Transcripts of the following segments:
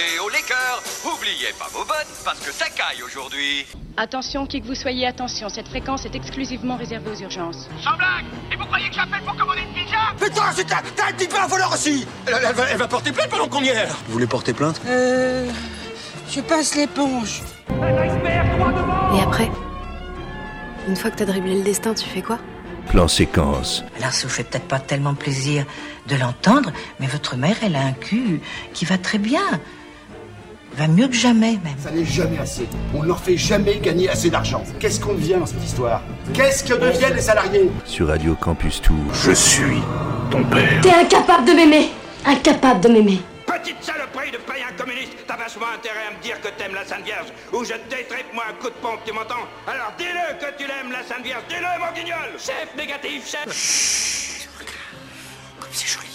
Et au oubliez pas vos bottes parce que ça caille aujourd'hui. Attention, qui que vous soyez, attention, cette fréquence est exclusivement réservée aux urgences. Sans blague Et vous croyez que j'appelle pour commander une pizza? Putain, c'est un, t'as un petit peu un voleur aussi elle, elle va, elle va porter plainte pendant qu'on y est Vous voulez porter plainte? Euh. Je passe l'éponge. Et après Une fois que t'as dribblé le destin, tu fais quoi? Plan séquence. Alors ça vous fait peut-être pas tellement plaisir de l'entendre, mais votre mère, elle a un cul qui va très bien. Va mieux que jamais, même. Ça n'est jamais assez. On ne leur fait jamais gagner assez d'argent. Qu'est-ce qu'on devient dans cette histoire? Qu'est-ce que deviennent les salariés? Sur Radio Campus Tour. Je suis ton père. T'es incapable de m'aimer Incapable de m'aimer Petite saloperie de païen communiste T'as vachement intérêt à me dire que t'aimes la Sainte Vierge Ou je te moi un coup de pompe, tu m'entends? Alors dis-le que tu l'aimes la Sainte Vierge Dis-le mon guignol Chef négatif, chef Comme c'est joli.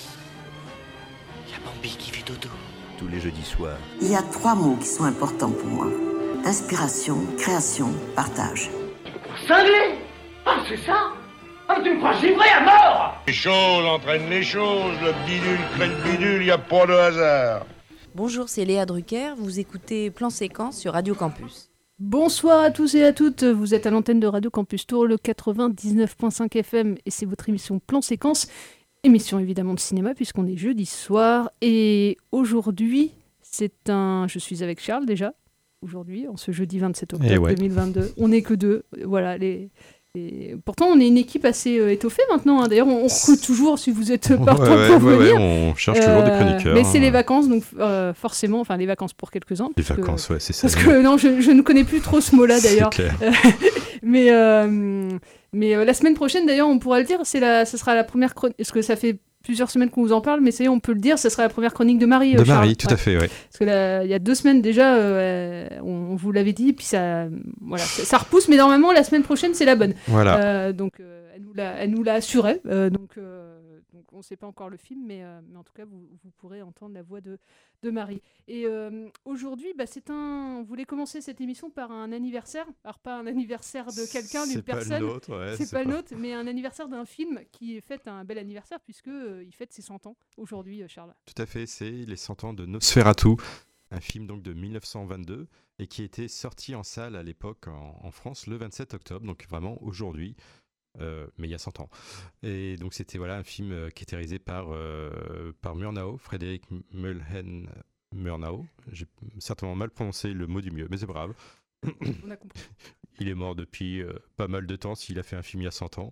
Il y a Bambi qui fait dodo. Les jeudis soirs. Il y a trois mots qui sont importants pour moi. Inspiration, création, partage. Cinglé Ah, c'est ça Ah, tu me crois givré à mort Les choses entraînent les choses. Le bidule crée le bidule, il n'y a pas de hasard. Bonjour, c'est Léa Drucker. Vous écoutez Plan Séquence sur Radio Campus. Bonsoir à tous et à toutes, vous êtes à l'antenne de Radio Campus Tour, le 99.5 FM, et c'est votre émission Plan Séquence, émission évidemment de cinéma, puisqu'on est jeudi soir, et aujourd'hui, c'est un... Je suis avec Charles déjà, aujourd'hui, en ce jeudi 27 octobre Eh ouais. 2022. On n'est que deux, voilà, les... Pourtant, on est une équipe assez euh, étoffée maintenant. hein. D'ailleurs, on, on recrute toujours si vous êtes partant ouais, pour ouais, ouais, venir. on cherche toujours des Euh, chroniqueurs, Mais c'est hein. les vacances, donc euh, forcément, enfin les vacances pour quelques-uns. Les parce que- vacances, ouais, c'est ça. Parce que non, je, je ne connais plus trop ce mot-là d'ailleurs. mais mais la semaine prochaine, d'ailleurs, on pourra le dire, c'est la, ce sera la première chronique. Parce que ça fait plusieurs semaines qu'on vous en parle, mais ça y est, on peut le dire, ce sera la première chronique de Marie. euh, De Charles. Marie, tout à fait, ouais. Parce que là, il y a deux semaines déjà, euh, on, on vous l'avait dit, puis ça, voilà, ça, ça repousse, mais normalement la semaine prochaine c'est la bonne. Voilà. Euh, donc euh, elle nous l'a, assuré. euh, euh, donc on ne sait pas encore le film, mais, euh, mais en tout cas vous, vous pourrez entendre la voix de, de Marie. Et euh, aujourd'hui, bah, c'est un. On voulait commencer cette émission par un anniversaire? Alors pas un anniversaire de quelqu'un, d'une C'est pas le personne. nôtre, c'est pas le nôtre, mais un anniversaire d'un film qui fête un bel anniversaire puisque euh, il fête ses 100 ans aujourd'hui, Charles. Tout à fait, c'est Les 100 ans de Nosferatu, un film donc de 1922 et qui était sorti en salle à l'époque en, en France le 27 octobre, donc vraiment aujourd'hui, euh, mais il y a 100 ans. Et donc c'était voilà un film euh, qui était réalisé par, euh, par Murnau, Frédéric Mulhen Murnau. J'ai certainement mal prononcé le mot du mieux, mais c'est grave. On a compris. Il est mort depuis euh, pas mal de temps s'il a fait un film il y a 100 ans.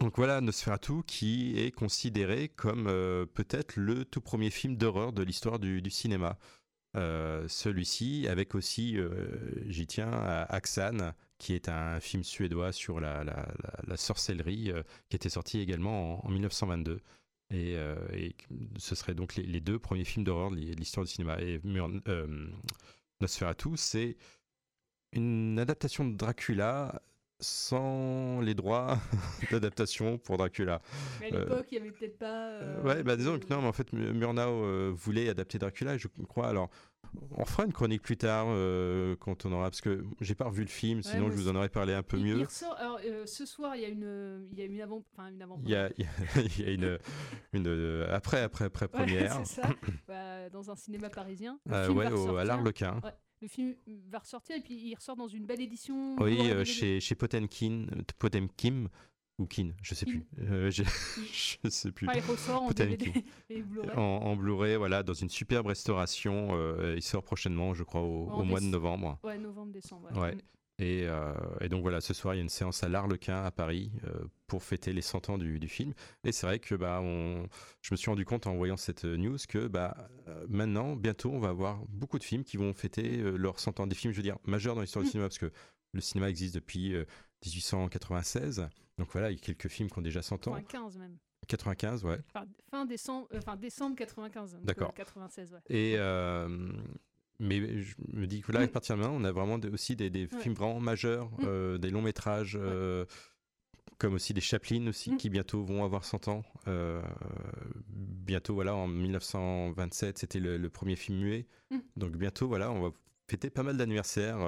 Donc voilà, Nosferatu qui est considéré comme peut-être le tout premier film d'horreur de l'histoire du, du cinéma. Euh, Celui-ci, avec aussi, euh, j'y tiens, à qui est un film suédois sur la, la- la- la sorcellerie, euh, qui était sorti également en, en 1922. Et, euh, et ce seraient donc les, les deux premiers films d'horreur de l'histoire du cinéma. Et euh, Nosferatu, c'est une adaptation de Dracula sans les droits d'adaptation pour Dracula. Mais à Euh, l'époque, il n'y avait peut-être pas. euh, Ouais, bah disons que non, mais en fait, Mu- Murnau voulait adapter Dracula, je crois. Alors, on fera une chronique plus tard euh, quand on aura, parce que j'ai pas revu le film, sinon je vous en aurais parlé un peu Il- mieux. il ressort- alors, euh, ce soir, il y a une, il y a une avant, enfin une avant. Il y a, il y une, une euh, après, après, après Ouais, première. c'est ça. Bah, dans un cinéma parisien. Ouais, au- à l'Arlequin. Ouais, le film va ressortir et puis il ressort dans une belle édition. Oui, chez, chez Potemkin, Potemkin ou Kin, je sais plus. Euh, j'ai- je sais plus. Ah, il ressort en. DVD et Blu-ray. En, en Blu-ray, voilà, dans une superbe restauration. euh, il sort prochainement, je crois, au, mois de novembre. Ouais, novembre-décembre. ouais. Ouais. Et, euh, et donc voilà, ce soir, il y a une séance à l'Arlequin à Paris pour fêter les 100 ans du, du film. Et c'est vrai que bah, on, je me suis rendu compte en voyant cette news que bah, maintenant, bientôt, on va avoir beaucoup de films qui vont fêter leurs 100 ans. Des films, je veux dire, majeurs dans l'histoire du Mm. cinéma, parce que le cinéma existe depuis 1896. Donc voilà, il y a quelques films qui ont déjà 100 ans. 95 même. 95, ouais. Enfin, fin décembre, euh, enfin décembre 95. donc, D'accord. euh, 96, ouais. Et euh, mais je me dis que là, à partir de maintenant, on a vraiment aussi des, des Ouais. films vraiment majeurs, Mm. euh, des longs métrages, euh, comme aussi des Chaplin aussi, Mm. qui bientôt vont avoir 100 ans. Euh, bientôt, voilà, en 1927, c'était le, le premier film muet. Mm. Donc bientôt, voilà, on va fêter pas mal d'anniversaires.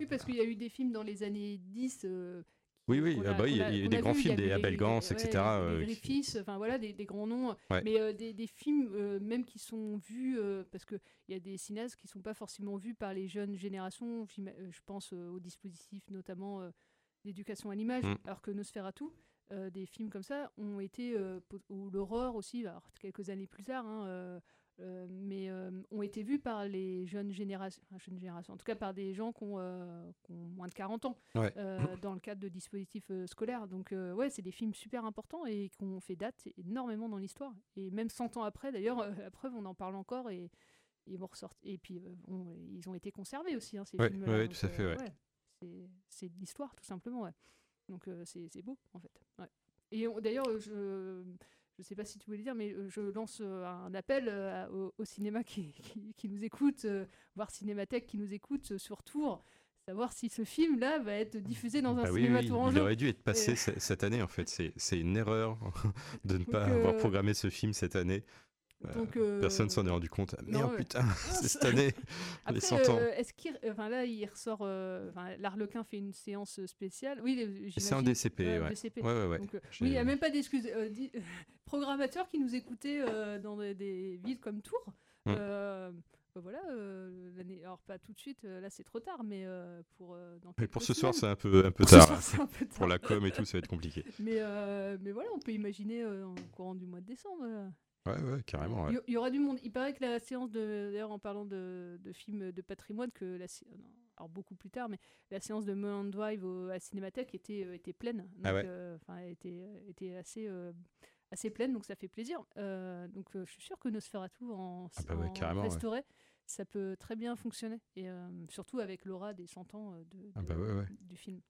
Oui, parce qu'il y a eu des films dans les années 10 euh, Oui, oui, ah bah il y a- il y a des grands vu, films, des Abel Gans, etc., les euh, Griffiths, enfin voilà, des, des grands noms. Ouais. Mais euh, des, des films, euh, même qui sont vus, parce qu'il y a des cinéastes qui ne sont pas forcément vus par les jeunes générations. Je pense aux dispositifs notamment d'éducation à l'image, Mm. alors que Nosferatu, des films comme ça ont été, ou l'horreur aussi, alors quelques années plus tard, hein, euh, mais euh, ont été vus par les jeunes générations, enfin, jeunes générations, en tout cas par des gens qui ont, euh, qui ont moins de 40 ans, Ouais. dans le cadre de dispositifs scolaires. Donc ouais, c'est des films super importants et qui ont fait date énormément dans l'histoire. Et même 100 ans après, d'ailleurs, la preuve, on en parle encore et ils vont ressortir. Et puis bon, ils ont été conservés aussi, hein, ces Ouais, films-là. ouais, Donc, tout à fait, c'est- de l'histoire, tout simplement. Donc c'est beau, en fait. Et d'ailleurs, euh, je je sais pas si tu voulais dire, mais euh, je lance euh, un appel euh, à- au, au cinéma qui, qui, qui nous écoute, voire Cinémathèque qui nous écoute sur Tours, savoir si ce film-là va être diffusé dans un Bah oui, cinéma oui, tourangeau. il aurait dû être passé Et- ce- cette année en fait. C'est une erreur de ne Donc, pas avoir euh, programmé ce film cette année. Donc, euh, Personne s'en est rendu compte. Ah, Merde, putain, c'est cette année, Après, les 100 ans. euh, est-ce qu'il, enfin là, il ressort, euh, enfin, l'Arlequin fait une séance spéciale. Oui, C'est j'imagine. DCP, ouais. DCP. Ouais, ouais, ouais. Donc, euh, oui, il n'y a même pas d'excuses. Programmateurs qui nous écoutaient dans des, des villes comme Tours. Mm. voilà, alors pas tout de suite, là c'est trop tard, mais pour dans Mais pour ce soir, c'est un peu, un Pour tard. soir, un peu Pour tard. la com et tout, ça va être compliqué. Mais, mais voilà, on peut imaginer en courant du mois de décembre. Euh. Ouais, ouais, carrément. ouais. Il y- aura du monde. Il paraît que la séance de, d'ailleurs en parlant de, de films de patrimoine, que la, alors beaucoup plus tard, mais la séance de Mulholland Drive au- à Cinémathèque était, euh, était pleine. Donc, Ah ouais. euh, enfin, elle était, était assez, euh, assez pleine, donc ça fait plaisir. Euh, donc euh, je suis sûr que Nosferatu en, Ah bah en restauré, ça peut très bien fonctionner. Et euh, surtout avec l'aura des 100 ans euh, de, Ah de- bah du film.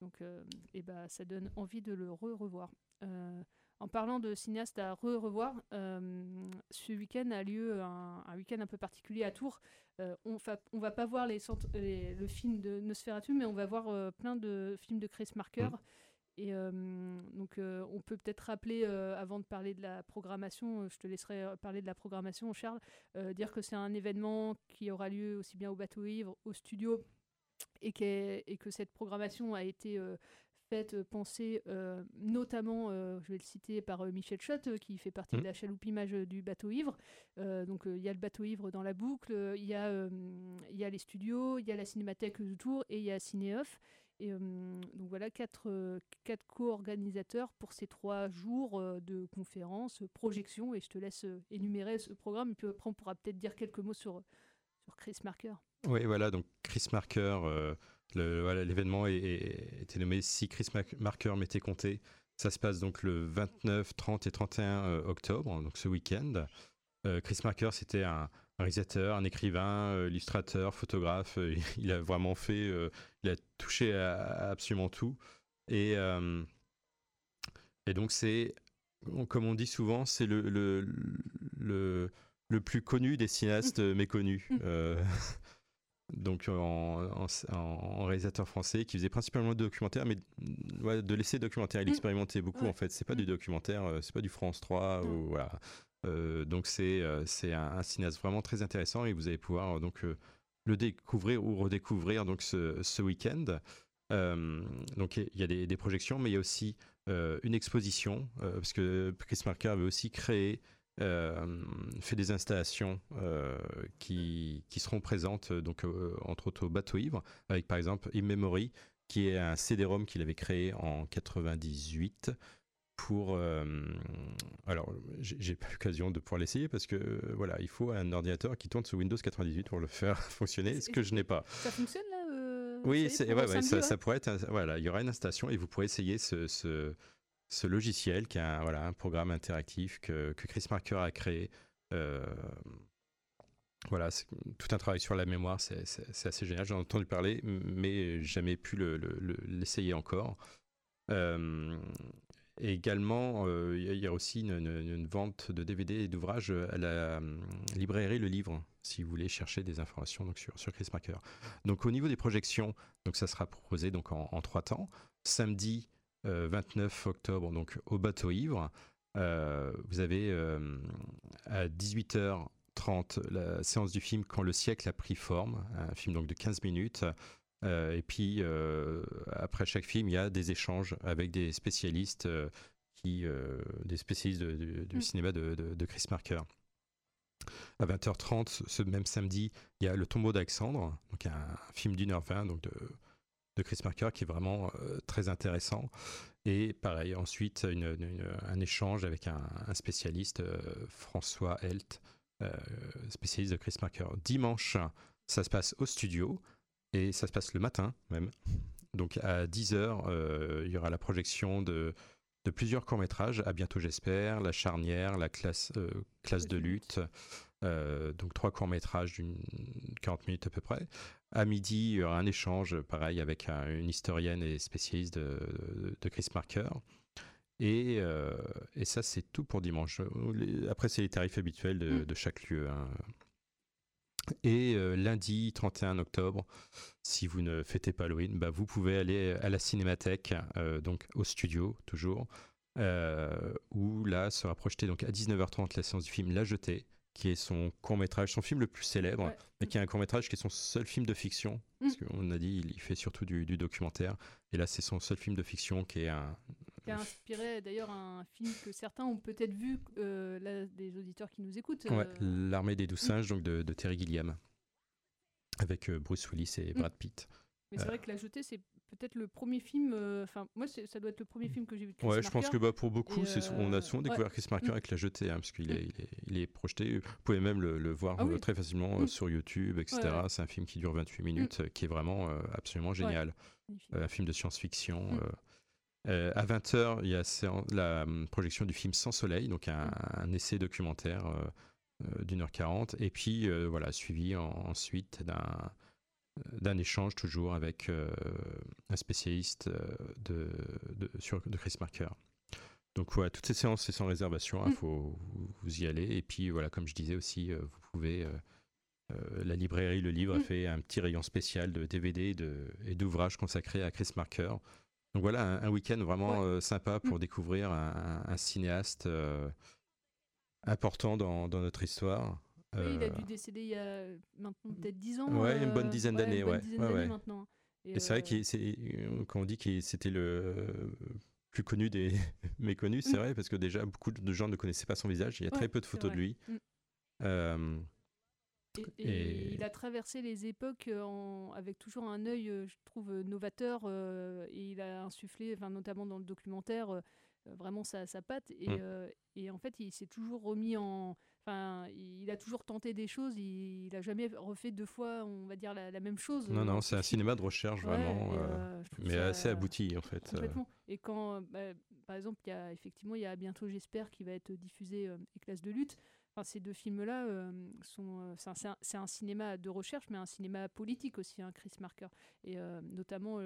Donc, euh, et bah, ça donne envie de le re-revoir. Euh, en parlant de cinéastes à re-revoir, euh, ce week-end a lieu un, un week-end un peu particulier à Tours. Euh, on va, on va pas voir les, le film de Nosferatu, mais on va voir euh, plein de films de Chris Marker. Mm. Et donc, on peut peut-être rappeler, avant de parler de la programmation, je te laisserai parler de la programmation, Charles, dire que c'est un événement qui aura lieu aussi bien au bateau ivre, au studio, et, que cette programmation a été euh, faite, euh, pensée euh, notamment, euh, je vais le citer, par Michel Schott, qui fait partie de la chaloupe image du bateau ivre. Donc il y a le bateau ivre dans la boucle, il y, a, il y a les studios, il y a la cinémathèque de Tours et il y a Cinéoff. Et donc voilà, quatre, quatre co-organisateurs pour ces trois jours de conférences, projections, et je te laisse énumérer ce programme, et puis après on pourra peut-être dire quelques mots sur, sur Chris Marker. Oui, voilà, donc Chris Marker, voilà, l'événement est- était nommé Si Chris Marker m'était compté. Ça se passe donc le 29, 30 et 31 euh, octobre, donc ce week-end. Euh, Chris Marker, c'était un, un réalisateur, un écrivain, euh, illustrateur, photographe. euh, il a vraiment fait, il a touché à, à absolument tout. Et, et donc c'est, comme on dit souvent, c'est le, le, le, le plus connu des cinéastes méconnus. Euh, donc en, en, réalisateur français qui faisait principalement de documentaire, mais mm, ouais, de l'essai documentaire. Il Mm. expérimentait beaucoup Ouais. en fait. C'est pas du documentaire, euh, c'est pas du France 3 Non. ou voilà. Euh, donc c'est euh, c'est un, un cinéaste vraiment très intéressant et vous allez pouvoir euh, donc euh, le découvrir ou redécouvrir donc ce, ce week-end. Euh, donc il y a des, des projections, mais il y a aussi euh, une exposition euh, parce que Chris Marker avait aussi créé euh, fait des installations euh, qui, qui seront présentes euh, donc euh, entre autres au bateau ivre avec par exemple In Memory qui est un CD-ROM qu'il avait créé en 98 pour euh, alors j'ai pas l'occasion de pouvoir l'essayer parce que euh, voilà il faut un ordinateur qui tourne sous Windows 98 pour le faire fonctionner ce que je n'ai pas Ça fonctionne là euh, oui, ça y est, c'est, pour ouais, ouais, samedi, ça, ouais ça pourrait être. un- voilà, il y aura une installation et vous pourrez essayer ce, ce, ce logiciel qui est un, voilà, un programme interactif que, que Chris Marker a créé. Euh, voilà, tout un travail sur la mémoire, c'est, assez génial. J'en ai entendu parler, mais jamais pu le- le- le- l'essayer encore. Euh, également, euh, il y a- aussi une, vente de DVD et d'ouvrages à la librairie Le Livre, si vous voulez chercher des informations sur, sur Chris Marker. Donc au niveau des projections, donc ça sera proposé donc en, trois temps. Samedi 29 octobre, donc au bateau ivre, euh, vous avez euh, à 18h30 la séance du film Quand le siècle a pris forme, un film donc de 15 minutes et puis, après chaque film, il y a des échanges avec des spécialistes, qui, des spécialistes du Mm. cinéma de Chris Marker. À 20h30, ce même samedi, il y a Le tombeau d'Alexandre, donc un, un film d'une heure vingt donc de, de Chris Marker qui est vraiment euh, très intéressant. Et pareil, ensuite, une- une- un échange avec un, un spécialiste, euh, François Helt, euh, spécialiste de Chris Marker. Dimanche, ça se passe au studio et ça se passe le matin même. Donc à 10h, il y aura la projection de, de plusieurs courts-métrages. À bientôt, j'espère. La charnière, la classe, classe de lutte. Euh, donc trois courts-métrages d'une 40 minutes à peu près. À midi, il y aura un échange, pareil, avec un- une historienne et spécialiste de, Chris Marker. Et, euh, et ça, c'est tout pour dimanche. Après, c'est les tarifs habituels de, de chaque lieu. hein. Et euh, lundi 31 octobre, si vous ne fêtez pas Halloween, bah, vous pouvez aller à la cinémathèque, euh, donc au studio toujours, euh, où là sera projeté donc à 19h30 la séance du film La Jetée, qui est son court métrage, son film le plus célèbre, Ouais. mais qui est un court métrage qui est son seul film de fiction, parce qu'on a dit il fait surtout du, du documentaire, et là c'est son seul film de fiction qui est un, Qui a inspiré d'ailleurs un film que certains ont peut-être vu, euh, là, des auditeurs qui nous écoutent. Ouais, euh, L'armée des douze singes, donc de, de Terry Gilliam, avec euh, Bruce Willis et Mm. Brad Pitt. Mais c'est vrai que La Jetée, c'est peut-être le premier film. euh, Enfin, moi, ça doit être le premier film que j'ai vu de Chris Ouais, je pense que bah, pour beaucoup, on a euh, souvent ouais. découvert Chris Marker Mm. avec La Jetée, hein, parce qu'il est, il est, il est projeté. Vous pouvez même le, le voir Ah oui. euh, très facilement Mm. sur YouTube, etc. Ouais, ouais. C'est un film qui dure 28 minutes, qui est vraiment euh, absolument génial. Un film de science-fiction. Mm. euh. À 20h, il y a la hum, projection du film Sans Soleil, donc un, un essai documentaire euh, d'une heure quarante. Et puis, euh, voilà, suivi en- ensuite d'un d'un échange toujours avec euh, un spécialiste euh, de, de, sur, de Chris Marker. Donc voilà, toutes ces séances, c'est sans réservation, il Mm. faut vous, y aller. Et puis voilà, comme je disais aussi, euh, vous pouvez... euh, la librairie Le Livre a Mm. fait un petit rayon spécial de DVD et de- et d'ouvrages consacrés à Chris Marker. Donc voilà, un, un week-end vraiment euh, sympa pour découvrir un, un- un cinéaste euh, important dans, dans notre histoire. Oui, il a Euh, dû décéder il y a maintenant peut-être 10 ans. Ouais, une bonne euh, dizaine d'années, ouais. maintenant. Et, c'est vrai euh, euh, quand on dit que c'était le euh, plus connu des méconnus, c'est Mm. vrai parce que déjà beaucoup de gens ne connaissaient pas son visage. Il y a très peu de photos de lui. Mm. Euh, Et, et Et- il a traversé les époques euh, en- avec toujours un œil, euh, je trouve, euh, novateur. euh, et il a insufflé, enfin, notamment dans le documentaire, euh, euh, vraiment sa, sa patte. Et, Mm. euh, et en fait, il s'est toujours remis en. Enfin, il a toujours tenté des choses. Il n'a jamais refait deux fois, on va dire, la, la même chose. non, non, c'est un films. cinéma de recherche Ouais, vraiment, euh, euh, mais assez abouti en fait. euh. Complètement. Et quand, bah, par exemple, il y a effectivement, il y a bientôt, j'espère, qui va être diffusé euh, de lutte. Enfin, ces deux films-là euh, sont, c'est un- cinéma de recherche, mais un cinéma politique aussi, un Chris Marker. Et notamment,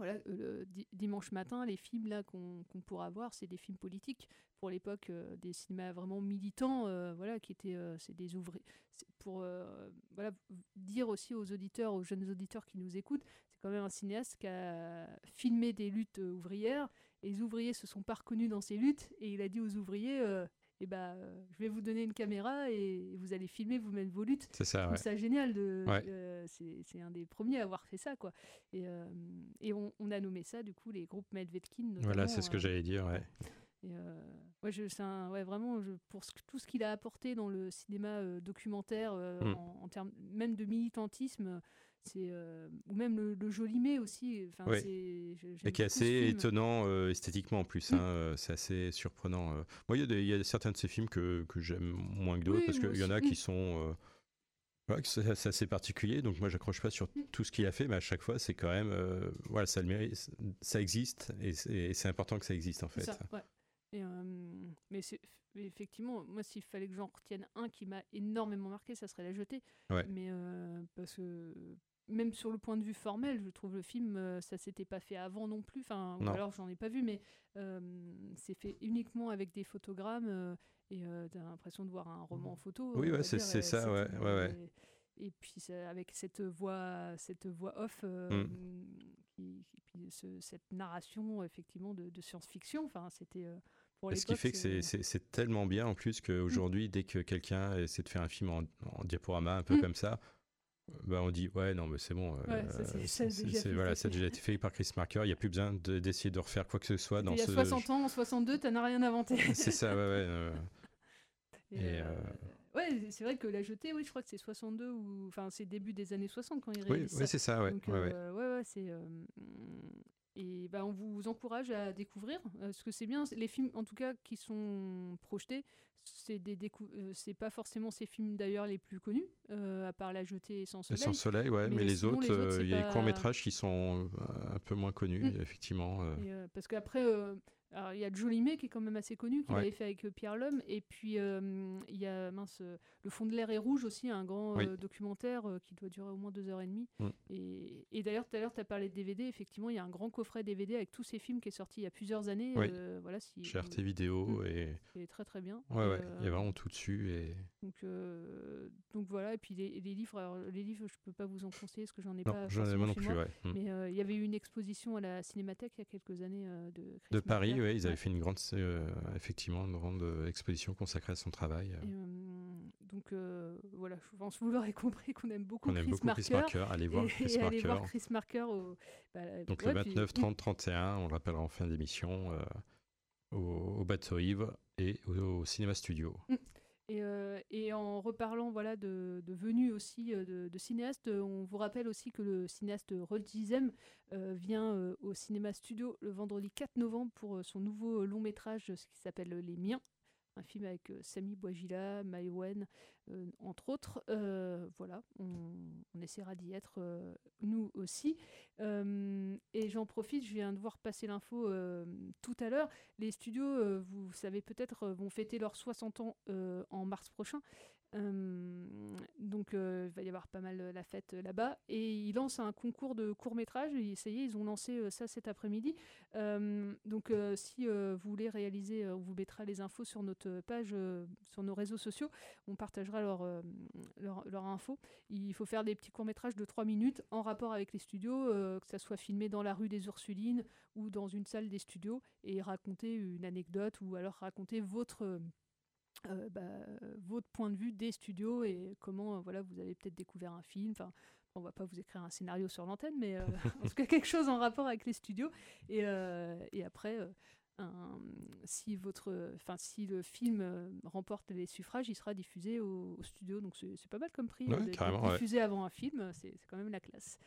voilà, euh, le di- dimanche matin, les films là qu'on pourra voir, c'est des films politiques pour l'époque, euh, des cinémas vraiment militants, euh, voilà, qui étaient, c'est des ouvriers. Pour voilà, dire aussi aux auditeurs, aux jeunes auditeurs qui nous écoutent, c'est quand même un cinéaste qui a filmé des luttes ouvrières. Et les ouvriers se sont pas reconnus dans ces luttes, et il a dit aux ouvriers. Eh ben, je vais vous donner une caméra et vous allez filmer vous-même vos luttes. C'est ça, Je trouve ouais. ça génial. De, Ouais. euh, c'est c'est un des premiers à avoir fait ça, quoi. Et, euh, et on, on a nommé ça, du coup, les groupes Medvedkin. Voilà, c'est ce que j'allais dire. Ouais. et euh, ouais, je, c'est un- ouais, vraiment, je, pour ce- tout ce qu'il a apporté dans le cinéma euh, documentaire, euh, Mm. en, en termes même de militantisme, c'est euh, ou même le, le Jolimé aussi. Enfin, Ouais. c'est, je- Et qui est assez étonnant euh, esthétiquement en plus. Hein, euh, c'est assez surprenant. Moi, il y, a y certains de ces films que, que j'aime moins que d'autres Oui, parce qu'il y en a qui sont. c'est assez particulier. Donc, moi, j'accroche pas sur tout ce qu'il a fait, mais à chaque fois, c'est quand même. euh, voilà, ça le mérite. Ça existe et c'est et c'est important que ça existe en fait. ça, ouais. Et, euh, mais effectivement, moi, s'il fallait que j'en retienne un qui m'a énormément marqué, ça serait La Jetée. Ouais. Mais euh, parce que même sur le point de vue formel, je trouve le film, euh, ça s'était pas fait avant non plus. Enfin, ou Non. alors j'en ai pas vu, mais euh, c'est fait uniquement avec des photogrammes euh, et euh, t'as l'impression de voir un roman photo. Oui, ouais, c'est- ça, ouais, ouais. Et puis avec cette voix, cette voix off, Mm. qui, qui- puis ce- cette narration effectivement de, de science-fiction. Enfin, c'était Ce qui fait que c'est- tellement bien en plus qu'aujourd'hui, dès que quelqu'un essaie de faire un film en, en diaporama un peu Mm. comme ça, bah, on dit ouais non mais c'est bon Ouais, ça, c'est- voilà ça a déjà été fait par Chris Marker il n'y a plus besoin de- d'essayer de refaire quoi que ce soit dans Il y a ce 60 ans, en 62, t'en as rien inventé. c'est ça ouais ouais euh, Et, euh, euh, Ouais, c'est vrai que La Jetée, oui, je crois que c'est 62 ou. Enfin, c'est début des années 60 quand il Oui, réalise oui, c'est ça, ouais, Donc, ouais, euh, ouais, ouais, c'est. Et bah, on vous encourage à découvrir, euh, parce que c'est bien, les films en tout cas qui sont projetés, c'est des euh, c'est pas forcément ces films d'ailleurs les plus connus, euh, à part La Jetée et Sans Et Soleil. Sans Soleil, ouais, mais, les sinon, autres, il y a des pas- courts-métrages qui sont un peu moins connus, Mm. effectivement. euh. Et, euh, parce qu'après, alors, il y a Jolimet qui est quand même assez connu, qu'il Ouais. avait fait avec euh, Pierre Lhomme. Et puis, euh, il y a mince, euh, Le fond de l'air est rouge aussi, un grand Oui. euh, documentaire euh, qui doit durer au moins deux heures et demie. Mm. Et, et d'ailleurs, tout à l'heure, tu as parlé de DVD. Effectivement, il y a un grand coffret DVD avec tous ces films qui est sorti il y a plusieurs années. Oui. voilà, si, Chez Vidéo Mm. et. C'est très très bien. Ouais, ouais, il y a vraiment tout dessus. Et... donc, donc voilà, et puis les, les livres, alors, les livres, je peux pas vous en conseiller parce que j'en ai Non, pas. j'en ai moi non plus, moi. ouais. Mm. Mais il y avait eu une exposition à la Cinémathèque il y a quelques années de Chris De Paris, Marker. ouais, ils avaient fait une grande, euh, effectivement, une grande euh, exposition consacrée à son travail. euh. Et, euh, donc euh, voilà, je pense que vous l'aurez compris qu'on aime beaucoup On aime Chris beaucoup Marker. Chris Marker. Allez voir et, Chris et allez voir Marker. Chris Marker au, bah, Donc ouais, le puis- 29, 30, 31, on le rappellera en fin d'émission, au, au Bateau Yves et au, au Cinéma Studio. Mm. Et, euh, et en reparlant voilà, de, de aussi euh, de, cinéastes, on vous rappelle aussi que le cinéaste Rod Gizem euh, vient au Cinéma Studio le vendredi 4 novembre pour son nouveau long métrage, ce qui s'appelle Les Miens. Un film avec euh, Sami Bouajila, Maïwen, euh, entre autres. Euh, voilà, on, on essaiera d'y être nous aussi. Et j'en profite, je viens de voir passer l'info tout à l'heure. Les studios, vous savez peut-être, vont fêter leurs 60 ans en mars prochain. Donc il va y avoir pas mal la fête là-bas. Et ils lancent un concours de court-métrage. Et Ça ils ont lancé ça cet après-midi. Donc si vous voulez réaliser, on vous mettra les infos sur notre page, sur nos réseaux sociaux. On partagera leur, euh, leur, leur info. Il faut faire des petits courts-métrages de 3 minutes en rapport avec les studios, que ça soit filmé dans la rue des Ursulines ou dans une salle des studios et raconter une anecdote ou alors raconter votre... euh, euh, bah, votre point de vue des studios et comment euh, voilà vous avez peut-être découvert un film. Enfin, on va pas vous écrire un scénario sur l'antenne, mais euh, en tout cas quelque chose en rapport avec les studios. Et, euh, et après, euh, un- si votre, enfin si le film euh, remporte les suffrages, il sera diffusé au, au studio. Donc c'est pas mal comme prix Ouais, euh, d'être carrément, ouais. diffusé avant un film. C'est quand même la classe.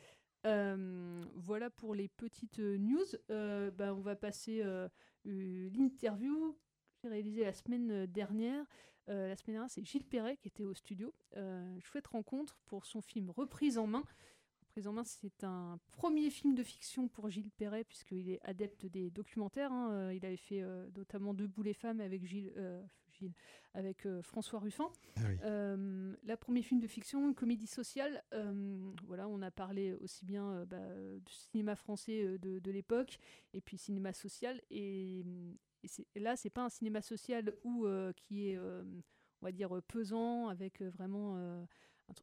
Euh, voilà pour les petites euh, news. Euh, bah, on va passer euh, euh, l'interview que j'ai réalisée la semaine dernière. Euh, la semaine dernière, c'est Gilles Perret qui était au studio. Euh, chouette rencontre pour son film Reprise en main. Reprise en main, c'est un premier film de fiction pour Gilles Perret, puisqu'il est adepte des documentaires. hein. Euh, Il avait fait euh, notamment Debout les femmes avec Gilles, euh, Gilles- avec euh, François Ruffin. Ah oui. Euh, la premier film de fiction, une comédie sociale. euh, voilà, on a parlé aussi bien euh, bah, euh, du cinéma français euh, de, de l'époque et puis cinéma social. Et, et là, c'est pas un cinéma social où euh, qui est, euh, on va dire, euh, pesant avec vraiment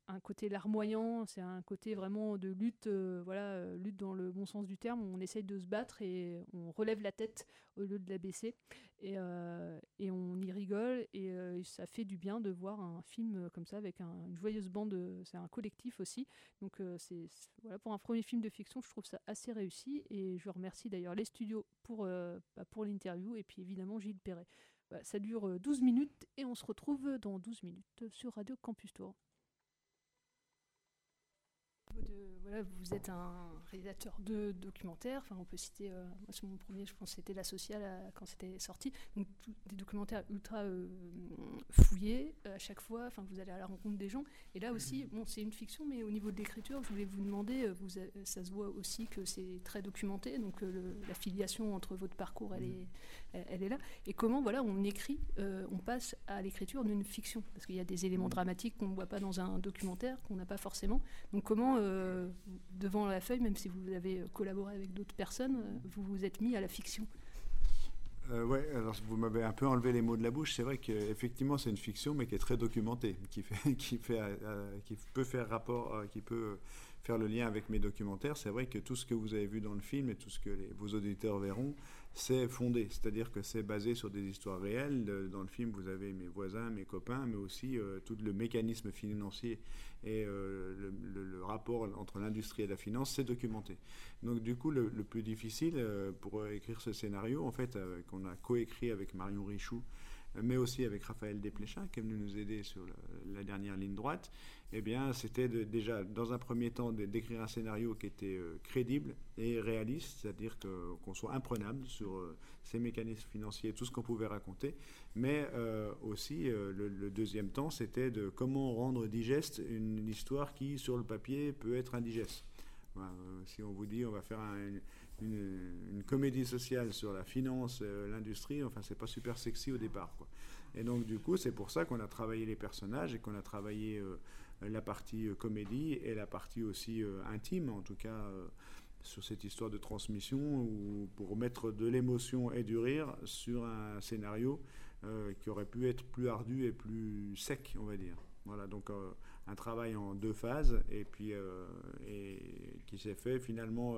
un, côté larmoyant. C'est un côté vraiment de lutte, euh, voilà, euh, lutte dans le bon sens du terme. On essaye de se battre et on relève la tête au lieu de la baisser. Et, euh, on y rigole et ça fait du bien de voir un film comme ça avec un- une joyeuse bande. C'est un collectif aussi. Donc c'est voilà pour un premier film de fiction, je trouve ça assez réussi et je remercie d'ailleurs les studios pour bah, pour l'interview et puis évidemment Gilles Perret. Ça dure euh, 12 minutes et on se retrouve dans 12 minutes sur Radio Campus Tour. Vous êtes un réalisateur de documentaires. Enfin, on peut citer, euh, moi, mon premier, je pense, c'était La Sociale euh, quand c'était sorti. Donc, des documentaires ultra euh, euh, à chaque fois. Enfin, vous allez à la rencontre des gens. Et là aussi, bon, c'est une fiction, mais au niveau de l'écriture, je voulais vous demander, euh, vous, a- ça se voit aussi que c'est très documenté. Donc, euh, le- la filiation entre votre parcours, elle est, elle, est là. Et comment, voilà, on écrit, euh, on passe à l'écriture d'une fiction, parce qu'il y a des éléments dramatiques qu'on ne voit pas dans un documentaire, qu'on n'a pas forcément. Donc, comment, euh, devant la feuille, même si vous avez collaboré avec d'autres personnes, euh, vous vous êtes mis à la fiction? Euh, alors vous m'avez un peu enlevé les mots de la bouche. C'est vrai qu'effectivement, c'est une fiction, mais qui est très documentée, qui, euh, peut faire rapport, euh, qui peut faire le lien avec mes documentaires. C'est vrai que tout ce que vous avez vu dans le film et tout ce que vos auditeurs verront c'est fondé, c'est-à-dire que c'est basé sur des histoires réelles. Dans le film, vous avez mes voisins, mes copains, mais aussi euh, tout le mécanisme financier et euh, le, rapport entre l'industrie et la finance, c'est documenté. Donc du coup, le, plus difficile euh, pour écrire ce scénario, en fait, qu'on a coécrit avec Marion Richoux, mais aussi avec Raphaël Desplechin, qui est venu nous aider sur la dernière ligne droite, eh bien, c'était déjà, dans un premier temps, d'écrire un scénario qui était euh, crédible et réaliste, c'est-à-dire qu'on soit imprenable sur euh, ces mécanismes financiers, tout ce qu'on pouvait raconter, mais euh, aussi, le, deuxième temps, c'était de comment rendre digeste une histoire qui, sur le papier, peut être indigeste. si on vous dit on va faire une, comédie sociale sur la finance, l'industrie, enfin, c'est pas super sexy au départ. Quoi. Et donc, du coup, c'est pour ça qu'on a travaillé les personnages et qu'on a travaillé la partie euh, comédie et la partie aussi euh, intime, en tout cas euh, sur cette histoire de transmission, ou pour mettre de l'émotion et du rire sur un scénario qui aurait pu être plus ardu et plus sec, on va dire. Voilà, donc un travail en deux phases, et puis qui s'est fait finalement.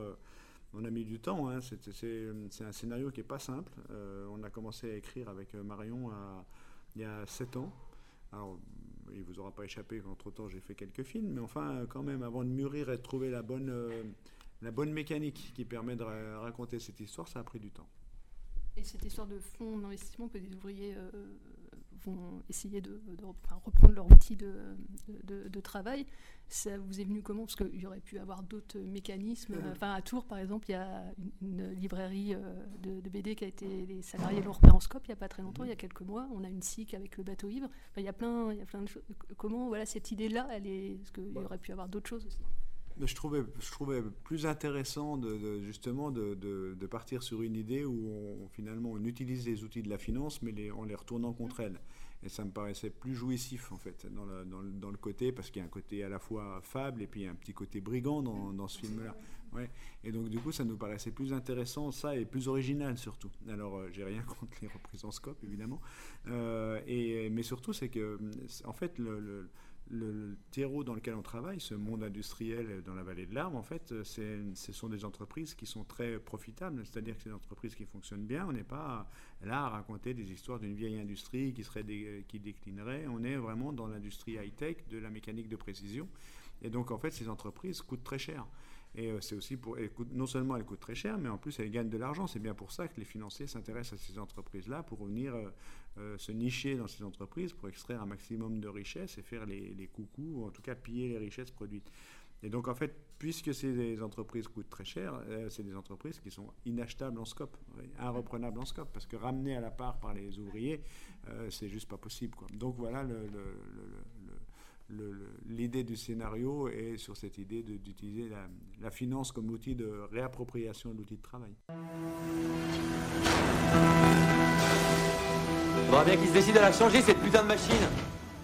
On a mis du temps, hein, c'est un scénario qui n'est pas simple. on a commencé à écrire avec Marion il y a sept ans. Alors, il vous aura pas échappé qu'entre-temps j'ai fait quelques films, mais enfin quand même avant de mûrir et de trouver la bonne, euh, mécanique qui permet de raconter cette histoire, ça a pris du temps. Et cette histoire de fonds d'investissement que des ouvriers euh, vont essayer de, reprendre leur outil de, de, travail. Ça vous est venu comment? Parce qu'il y aurait pu avoir d'autres mécanismes. Enfin, à Tours, par exemple, il y a une, librairie euh, de, BD qui a été. Les salariés l'ont repris en scope il n'y a pas très longtemps, il y a quelques mois. On a une SIC avec le bateau ivre. il, y a plein, il y a plein de choses. Comment, voilà, cette idée-là, elle est. Est-ce qu'il y aurait pu avoir d'autres choses aussi? Je trouvais, je trouvais plus intéressant de, justement de, de, partir sur une idée où on, finalement on utilise les outils de la finance, mais les, en les retournant contre elle. Et ça me paraissait plus jouissif en fait dans le, dans le, dans le côté, parce qu'il y a un côté à la fois fable et puis un petit côté brigand dans, dans ce film-là. Ouais. Et donc du coup, ça nous paraissait plus intéressant, ça, et plus original surtout. Alors, euh, j'ai rien contre les reprises en scope, évidemment. Euh, et, mais surtout, c'est que, en fait, le le, terreau dans lequel on travaille, ce monde industriel dans la vallée de l'Arbre, en fait, ce sont des entreprises qui sont très profitables, c'est-à-dire que c'est des entreprises qui fonctionnent bien. On n'est pas là à raconter des histoires d'une vieille industrie qui, serait qui déclinerait. On est vraiment dans l'industrie high-tech, de la mécanique de précision. Et donc, en fait, ces entreprises coûtent très cher. Et euh, c'est aussi pour. non seulement elles coûtent très cher, mais en plus elles gagnent de l'argent. C'est bien pour ça que les financiers s'intéressent à ces entreprises-là, pour venir euh, euh, se nicher dans ces entreprises, pour extraire un maximum de richesses et faire les, les coucous, ou en tout cas piller les richesses produites. Et donc en fait, puisque ces entreprises coûtent très cher, c'est des entreprises qui sont inachetables en scope, irreprenables en scope, parce que ramener à la part par les ouvriers, c'est juste pas possible. Quoi. Donc voilà l'idée du scénario est sur cette idée d'utiliser la, finance comme outil de réappropriation de l'outil de travail. Il faudra bien qu'ils se décident à la changer, cette putain de machine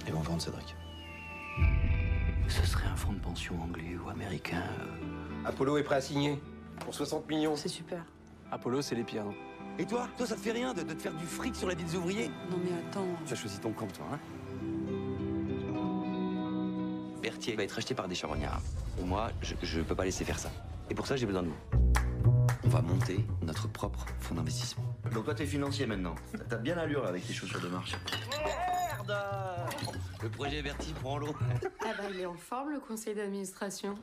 Ils vont vendre, Cédric. Ce serait un fonds de pension anglais ou américain. Euh. Apollo est prêt à signer. Pour 60 millions. C'est super. Apollo, c'est les pires. Et toi? Toi, ça te fait rien de, de, te faire du fric sur la vie des ouvriers? Non mais attends. Tu as choisi ton camp, toi, hein Berthier va être acheté par des charognards. Moi, je, ne peux pas laisser faire ça. Et pour ça, j'ai besoin de vous. On va monter notre propre fonds d'investissement. Donc toi, t'es financier maintenant. T'as bien l'allure avec tes chaussures de marche. Merde Le projet Berthier prend l'eau. Ah bah il est en forme le conseil d'administration.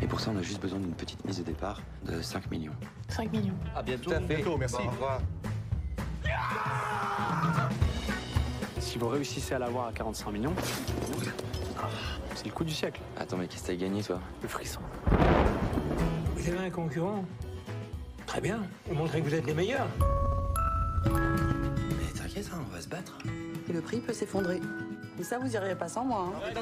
Et pour ça, on a juste besoin d'une petite mise de départ de 5 millions. 5 millions. À bientôt. Tout à fait. Bientôt, merci. au revoir. Si vous réussissez à l'avoir à 45 millions, c'est le coup du siècle. Attends, mais qu'est-ce que t'as gagné, toi? Le frisson. Vous avez un concurrent? Très bien. Vous montrez que vous êtes les meilleurs. Mais t'inquiète, hein, on va se battre. Et le prix peut s'effondrer. Mais ça, vous iriez pas sans moi. Hein. bah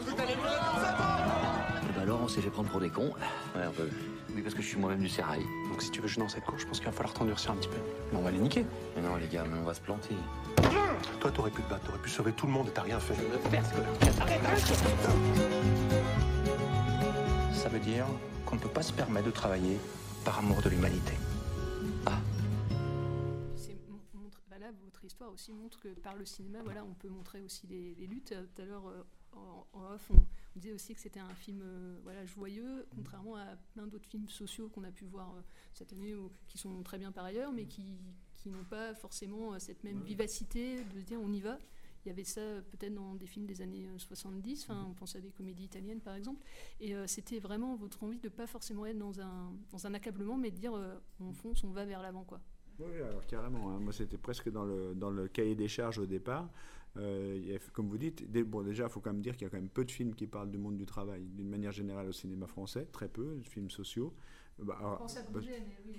alors, on s'est fait prendre pour des cons. Ouais, un peu. Oui, parce que je suis moi-même du sérail. Donc si tu veux jouer dans cette cour, je pense qu'il va falloir t'endurcir un petit peu. Mais on va les niquer. Mais non, les gars, mais on va se planter. Toi, t'aurais pu te battre, t'aurais pu sauver tout le monde et t'as rien fait. Je veux faire ce que Arrête, arrête Ça veut dire qu'on ne peut pas se permettre de travailler par amour de l'humanité. Ah. Bah là, votre histoire aussi montre que par le cinéma, voilà, on peut montrer aussi les, luttes. Tout à l'heure, euh, en, off, on, disait aussi que c'était un film euh, voilà, joyeux, contrairement à plein d'autres films sociaux qu'on a pu voir euh, cette année, ou, qui sont très bien par ailleurs, mais qui, qui n'ont pas forcément cette même vivacité de se dire on y va. Il y avait ça peut-être dans des films des années 70, enfin, on pense à des comédies italiennes par exemple, et c'était vraiment votre envie de pas forcément être dans un, dans un accablement, mais de dire on fonce, on va vers l'avant quoi. Oui, alors carrément. Hein. Moi, c'était presque dans le, dans le cahier des charges au départ. Euh, comme vous dites, bon, déjà, il faut quand même dire qu'il y a quand même peu de films qui parlent du monde du travail, d'une manière générale au cinéma français, très peu, de films sociaux. Bah, alors, bah,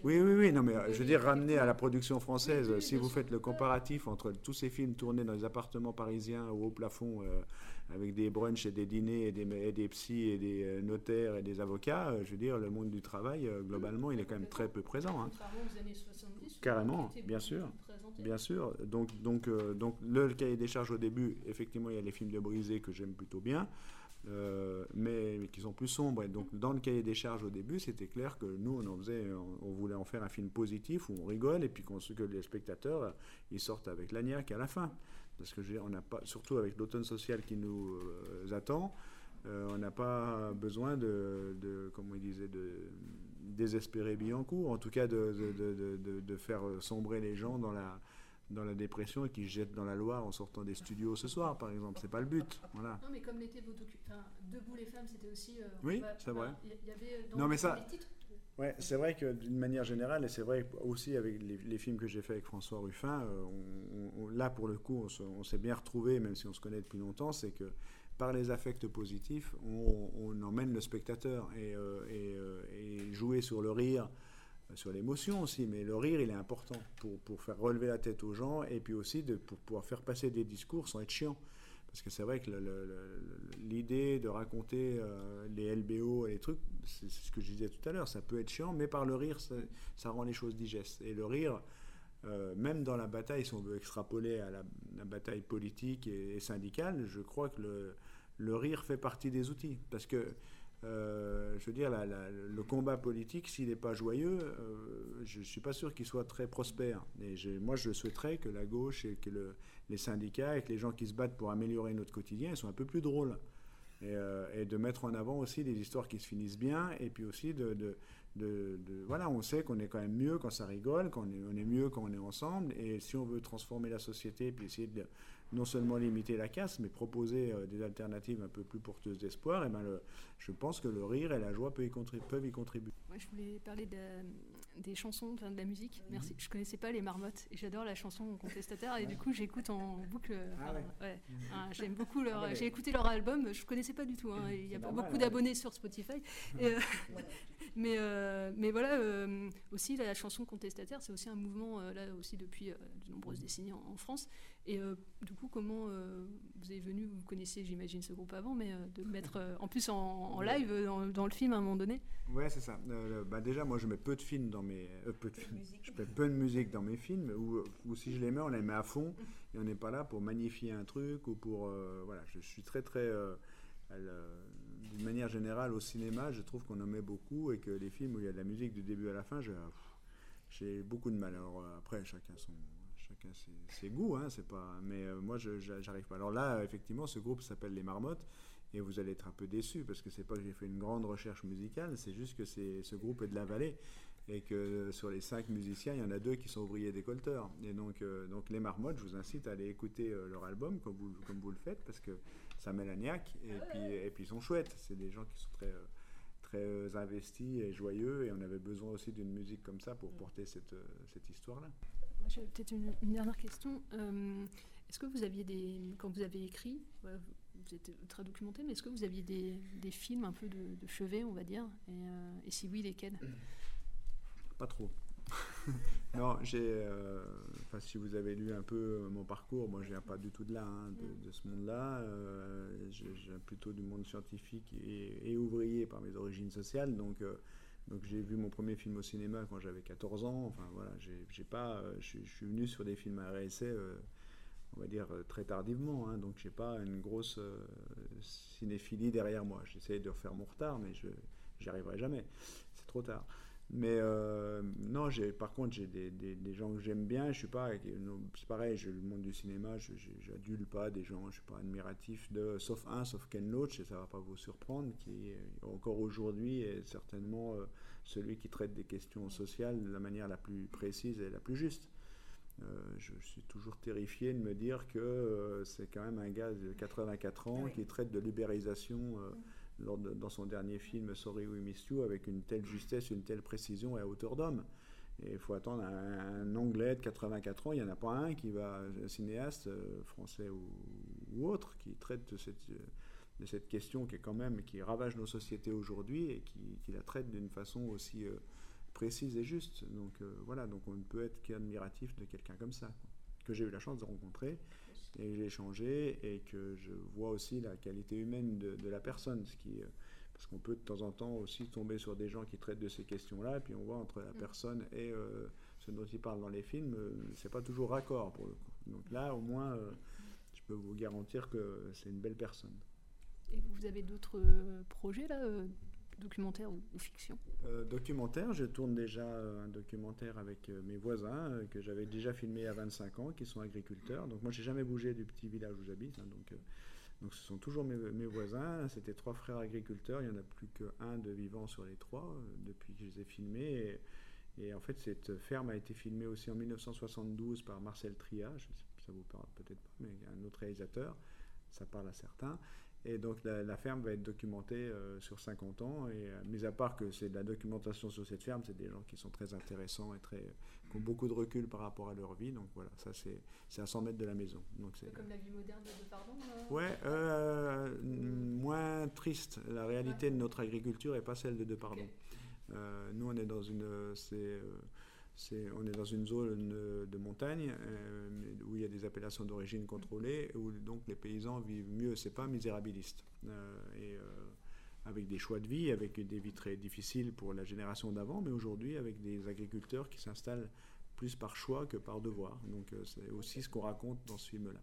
oui, oui, oui, non, mais je veux dire, ramener à la production française, si vous faites le comparatif entre tous ces films tournés dans les appartements parisiens au haut plafond, euh, avec des brunchs et des dîners et des, et des psys et des euh, notaires et des avocats, je veux dire, le monde du travail, globalement, il est quand même très peu présent. Hein. Carrément, bien sûr. Bien sûr. Donc, donc, euh, donc le cahier des charges au début, effectivement, il y a les films de Brisé que j'aime plutôt bien, euh, mais, qui sont plus sombres. Et donc, dans le cahier des charges au début, c'était clair que nous, on en faisait, on, voulait en faire un film positif où on rigole et puis qu'on, que les spectateurs, euh, ils sortent avec l'agnac à la fin. Parce que on n'a pas, surtout avec l'automne social qui nous attend, on n'a pas besoin de, de, comme il disait, de désespérer Billancourt, en tout cas de, faire sombrer les gens dans la, dans la dépression et qui se jettent dans la Loire en sortant des studios ce soir, par exemple. C'est pas le but. Voilà. Non, mais comme l'été enfin, Debout les femmes, c'était aussi. Euh, oui, c'est vrai. Il y avait euh, non, mais ça. Ouais, c'est vrai que d'une manière générale, et c'est vrai aussi avec les, films que j'ai fait avec François Ruffin, euh, là pour le coup, on s'est bien retrouvé, même si on se connaît depuis longtemps, c'est que par les affects positifs, on, emmène le spectateur et, euh, euh, et, jouer sur le rire, euh, sur l'émotion aussi, mais le rire, il est important pour, pour, faire relever la tête aux gens et puis aussi de, pour pouvoir faire passer des discours sans être chiant. Parce que c'est vrai que l'idée de raconter les LBO et les trucs, c'est ce que je disais tout à l'heure, ça peut être chiant, mais par le rire, ça, rend les choses digestes. Et le rire, même dans la bataille, si on veut extrapoler à la, bataille politique et, syndicale, je crois que le, le rire fait partie des outils. Parce que, euh, je veux dire, le combat politique, s'il n'est pas joyeux, euh, je ne suis pas sûr qu'il soit très prospère. Et moi, je souhaiterais que la gauche et que les syndicats et que les gens qui se battent pour améliorer notre quotidien soient un peu plus drôles. Euh, et, de mettre en avant aussi des histoires qui se finissent bien, et puis aussi de... voilà, on sait qu'on est quand même mieux quand ça rigole, qu'on est, est mieux quand on est ensemble, et si on veut transformer la société, puis essayer de non seulement limiter la casse, mais proposer euh, des alternatives un peu plus porteuses d'espoir, et ben je pense que le rire et la joie peuvent y, peuvent y contribuer. Moi, je voulais parler de, des chansons, de la musique. Mhm. Merci. Je connaissais pas les marmottes, et j'adore la chanson contestataire, et du coup, j'écoute en boucle. Ah ouais. Mhm. J'aime beaucoup leur. Ah, j'ai écouté leur album, je connaissais pas du tout. Hein, il y a pas beaucoup d'abonnés sur Spotify. Euh, mais, euh, mais voilà, aussi la chanson contestataire, c'est aussi un mouvement là aussi depuis de nombreuses décennies en, en France. Et du coup, comment euh, vous êtes venu, vous connaissez, j'imagine, ce groupe avant, mais euh, de le mettre euh, en plus en, live dans, le film à un moment donné? Ouais, c'est ça. bah déjà, moi, je mets peu de films dans mes. peu de, je mets peu de musique dans mes films, ou, ou, si je les mets, on les met à fond, et on n'est pas là pour magnifier un truc, ou pour. voilà, je, suis très, très. D'une manière générale, au cinéma, je trouve qu'on en met beaucoup, et que les films où il y a de la musique du début à la fin, j'ai beaucoup de mal. Alors après, chacun son chacun ses, goûts, hein, c'est pas. Mais euh, moi, je j'arrive pas. Alors là, effectivement, ce groupe s'appelle les Marmottes, et vous allez être un peu déçu parce que c'est pas que j'ai fait une grande recherche musicale, c'est juste que c'est ce groupe est de la vallée et que sur les cinq musiciens, il y en a deux qui sont ouvriers décolteurs. Et donc, euh, donc les Marmottes, je vous incite à aller écouter euh, leur album comme vous, comme vous le faites parce que ça met la niaque et puis et puis ils sont chouettes. C'est des gens qui sont très très investis et joyeux et on avait besoin aussi d'une musique comme ça pour porter cette, cette histoire-là. J'ai peut-être une, dernière question. Euh, est-ce que vous aviez des. Quand vous avez écrit, vous êtes très documenté, mais est-ce que vous aviez des, des films un peu de, chevet, on va dire et, euh, et, si oui, lesquels? Pas trop. non, j'ai. Euh, enfin, si vous avez lu un peu mon parcours, moi je viens pas du tout de là, hein, de, ce monde-là. je, viens plutôt du monde scientifique et, et, ouvrier par mes origines sociales. Donc donc j'ai vu mon premier film au cinéma quand j'avais 14 ans. Enfin voilà, j'ai pas, euh, je, suis venu sur des films à RSA, euh, on va dire euh, très tardivement. Hein, donc j'ai pas une grosse cinéphilie derrière moi. J'essaie de refaire mon retard, mais je n'y arriverai jamais. C'est trop tard. Mais euh, non, par contre, j'ai des, des, gens que j'aime bien. Je suis pas, c'est pareil, je, le monde du cinéma, je n'adule pas des gens, je suis pas admiratif de, sauf un, sauf Ken Loach, et ça va pas vous surprendre, qui encore aujourd'hui est certainement euh, celui qui traite des questions sociales de la manière la plus précise et la plus juste. je, suis toujours terrifié de me dire que c'est quand même un gars de 84 ans qui traite de libéralisation dans son dernier film Sorry We Miss You avec une telle justesse, une telle précision et à hauteur d'homme. Et il faut attendre un, Anglais de 84 ans, il n'y en a pas un qui va, un cinéaste français ou, autre, qui traite de cette, de cette question qui est quand même, qui ravage nos sociétés aujourd'hui et qui, la traite d'une façon aussi précise et juste. Donc voilà, donc on ne peut être qu'admiratif de quelqu'un comme ça, que j'ai eu la chance de rencontrer et j'ai échangé et que je vois aussi la qualité humaine de, la personne, ce qui parce qu'on peut de temps en temps aussi tomber sur des gens qui traitent de ces questions-là, et puis on voit entre la personne et ce dont ils parlent dans les films, c'est pas toujours raccord pour le coup. Donc là, au moins, je peux vous garantir que c'est une belle personne. Et vous avez d'autres projets là Documentaire ou, fiction euh, Documentaire, je tourne déjà euh, un documentaire avec euh, mes voisins que j'avais déjà filmé à 25 ans, qui sont agriculteurs. Donc moi, j'ai jamais bougé du petit village où j'habite. Hein, donc, donc ce sont toujours mes, voisins. C'était trois frères agriculteurs. Il n'y en a plus qu'un de vivant sur les trois depuis que je les ai filmés. Et, en fait, cette ferme a été filmée aussi en 1972 par Marcel Tria. ça vous parle peut-être pas, mais un autre réalisateur. Ça parle à certains. Et donc la, ferme va être documentée euh, sur 50 ans. Et euh, mis à part que c'est de la documentation sur cette ferme, c'est des gens qui sont très intéressants et très, qui ont beaucoup de recul par rapport à leur vie. Donc voilà, ça c'est à 100 mètres de la maison. Donc c'est comme la vie moderne de Pardon euh Ouais, moins triste. La réalité de notre agriculture n'est pas celle de De Pardon. nous, on est dans une on est dans une zone de montagne euh, où il y a des appellations d'origine contrôlées, où donc les paysans vivent mieux. C'est pas misérabiliste. Euh, euh, avec des choix de vie, avec des vies très difficiles pour la génération d'avant, mais aujourd'hui avec des agriculteurs qui s'installent plus par choix que par devoir. Donc c'est aussi ce qu'on raconte dans ce film-là.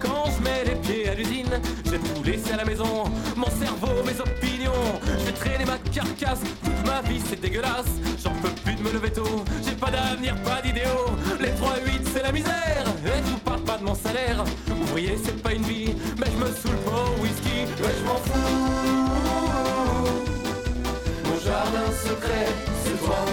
quand je mets les pieds à l'usine. Je vais tout laisser à la maison, mon cerveau, mes opinions. Je vais traîner ma carcasse, toute ma vie c'est dégueulasse. J'en peux plus de me lever tôt, j'ai pas d'avenir, pas d'idéaux. Les 3 8 c'est la misère, et je vous parle pas de mon salaire. Ouvrier c'est pas une vie, mais je me saoule pas au whisky, mais je m'en fous. Mon jardin secret, c'est toi.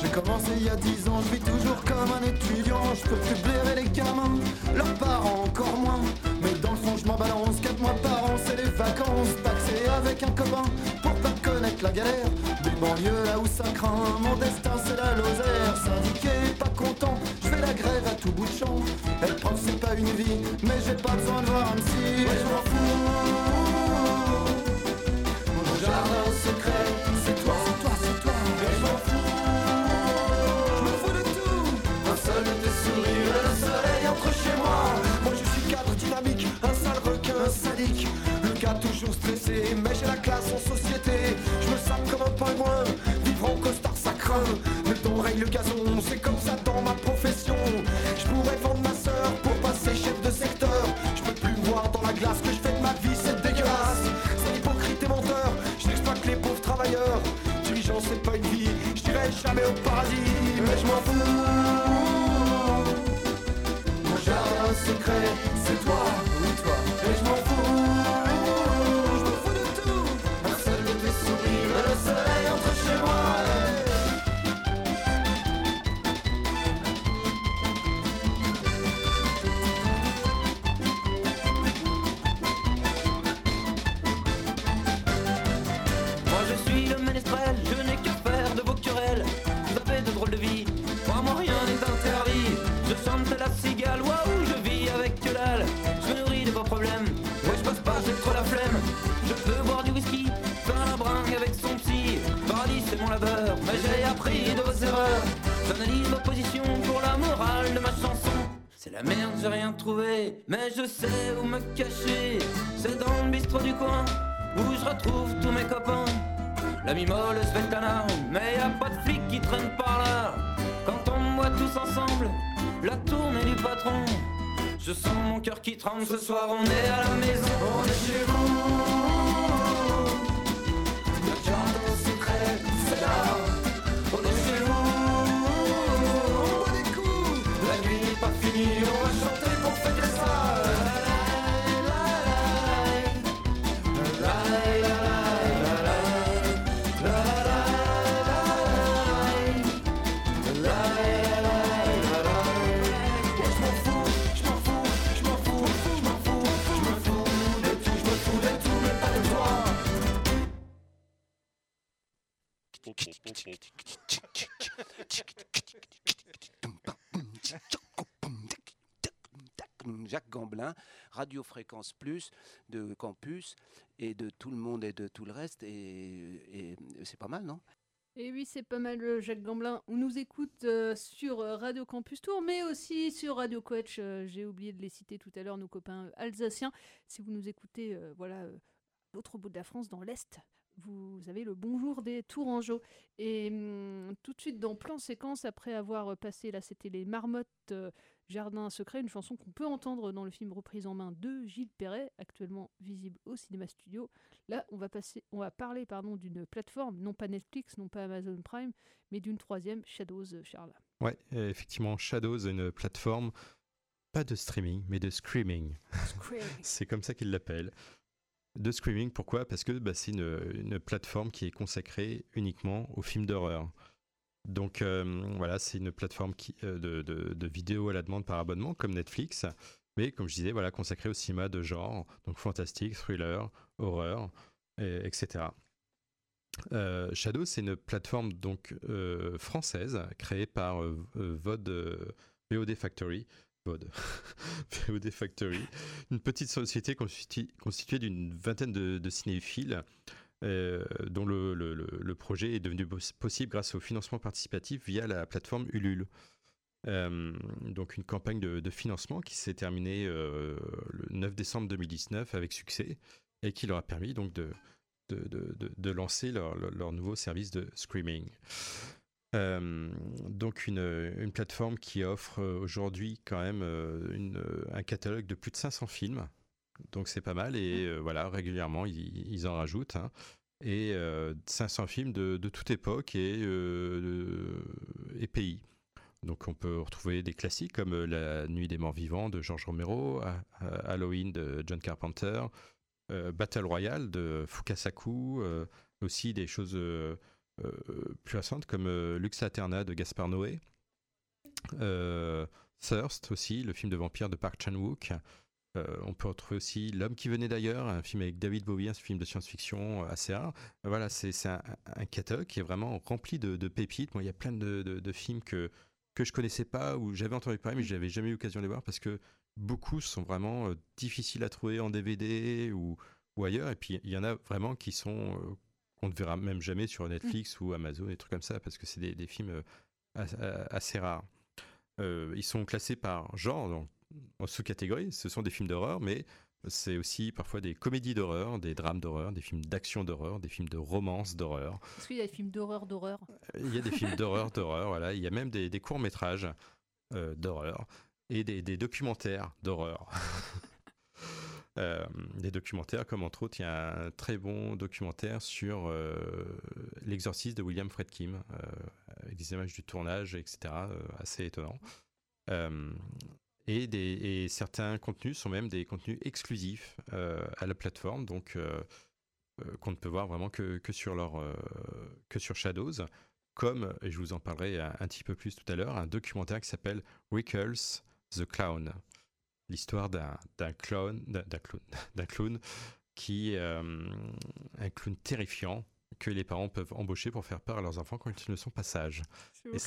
J'ai commencé il y a 10 ans, je vis toujours comme un étudiant. Je peux plus blairer les gamins, leurs parents encore moins. Mais dans le fond, je m'en balance. 4 mois par an, c'est les vacances. Taxé avec un copain pour pas connaître la galère. Des banlieues là où ça craint, mon destin c'est la Lozère. Syndiqué, pas content, je fais la grève à tout bout de champ. Elle prof, c'est pas une vie, mais j'ai pas besoin de voir un psy. Je m'en fous. moi. Moi je suis cadre dynamique, un sale requin, un sadique. Le gars toujours stressé, mais j'ai la classe en société. Je me sape comme un pingouin, vivre en costard ça craint. Le ton règle le gazon, c'est comme ça dans ma profession. Je pourrais vendre ma soeur pour passer chef de secteur. Je peux plus me voir dans la glace que je fais de ma vie, c'est dégueulasse. C'est hypocrite et menteur, je n'exploite les pauvres travailleurs. Dirigeant c'est pas une vie, je dirais jamais au paradis, mais je m'en fous. Mais je sais où me cacher. C'est dans le bistrot du coin où je retrouve tous mes copains. L'ami molle Svetlana, mais y a pas de flic qui traîne par là. Quand on voit tous ensemble, la tournée du patron. Je sens mon cœur qui tremble, ce soir on est à la maison, on est chez vous. Radio Fréquence Plus de Campus et de tout le monde et de tout le reste. Et, c'est pas mal, non? Et oui, c'est pas mal, euh, Jacques Gamblin. On nous écoute euh, sur euh, Radio Campus Tour, mais aussi sur Radio Coach. J'ai oublié de les citer tout à l'heure, nos copains alsaciens. Si vous nous écoutez, voilà, l'autre bout de la France, dans l'Est, vous avez le bonjour des Tourangeaux. Et hum, tout de suite, dans plan séquence, après avoir passé, là, c'était les Marmottes Jardin secret, une chanson qu'on peut entendre dans le film Reprise en main de Gilles Perret, actuellement visible au Cinéma Studio. Là, on va, passer, on va parler pardon, d'une plateforme, non pas Netflix, non pas Amazon Prime, mais d'une troisième, Shadows, Charles. Ouais, effectivement, Shadows est une plateforme, pas de streaming, mais de screaming. c'est comme ça qu'ils l'appellent. De screaming, pourquoi? Parce que bah, c'est une, une plateforme qui est consacrée uniquement aux films d'horreur. Donc euh, voilà, c'est une plateforme euh, de, vidéos à la demande par abonnement, comme Netflix, mais comme je disais, voilà, consacrée au cinéma de genre, donc fantastique, thriller, horreur, et- etc. Euh, Shadow, c'est une plateforme donc française créée par VOD, Factory. VOD. Factory, une petite société constitu- constituée d'une vingtaine de cinéphiles euh, dont le, projet est devenu poss- possible grâce au financement participatif via la plateforme Ulule. Euh, donc une campagne de, financement qui s'est terminée euh, le 9 décembre 2019 avec succès et qui leur a permis donc de, lancer leur, nouveau service de streaming. Euh, donc une, plateforme qui offre aujourd'hui quand même un catalogue de plus de 500 films. Donc c'est pas mal et euh, voilà régulièrement ils, ils en rajoutent. hein. Et euh, 500 films de, de toute époque et, euh, et pays. Donc on peut retrouver des classiques comme euh, La Nuit des Morts Vivants de George Romero, Ha- Ha- Halloween de John Carpenter, euh, Battle Royale de Fukasaku, euh, aussi des choses euh, euh, plus récentes comme euh, Lux Aeterna de Gaspar Noé, euh, Thirst aussi, le film de vampire de Park Chan-wook. Euh, on peut retrouver aussi L'homme qui venait d'ailleurs, un film avec David Bowie, un film de science-fiction assez rare. Voilà, c'est un, un catalogue qui est vraiment rempli de, de pépites. Moi, il y a plein de, de- de films que, que je connaissais pas ou j'avais entendu parler, mais j'avais jamais eu l'occasion de les voir parce que beaucoup sont vraiment euh, difficiles à trouver en DVD ou, ou ailleurs. Et puis, il y en a vraiment qui sont euh, qu'on ne verra même jamais sur Netflix ou Amazon, des trucs comme ça, parce que c'est des, des films euh, as- euh, assez rares. Euh, ils sont classés par genre, donc, sous-catégorie. Ce sont des films d'horreur, mais c'est aussi parfois des comédies d'horreur, des drames d'horreur, des films d'action d'horreur, des films de romance d'horreur. Est-ce qu'il y a des films d'horreur, d'horreur? Il y a des films d'horreur, d'horreur, voilà. Il y a même des, des courts-métrages euh, d'horreur et des, des documentaires d'horreur. Euh, des documentaires, comme entre autres, il y a un très bon documentaire sur euh, l'exorcisme de William Fredkin, euh, avec des images du tournage, etc., euh, assez étonnant. Et, des, et certains contenus sont même des contenus exclusifs euh, à la plateforme, donc euh, euh, qu'on ne peut voir vraiment que, que sur leur euh, que sur Shadows, comme et je vous en parlerai un, un petit peu plus tout à l'heure, un documentaire qui s'appelle Rickles the Clown, l'histoire d'un d'un clown d'un clown d'un clown qui un clown terrifiant que les parents peuvent embaucher pour faire peur à leurs enfants quand ils ne sont pas sages. Et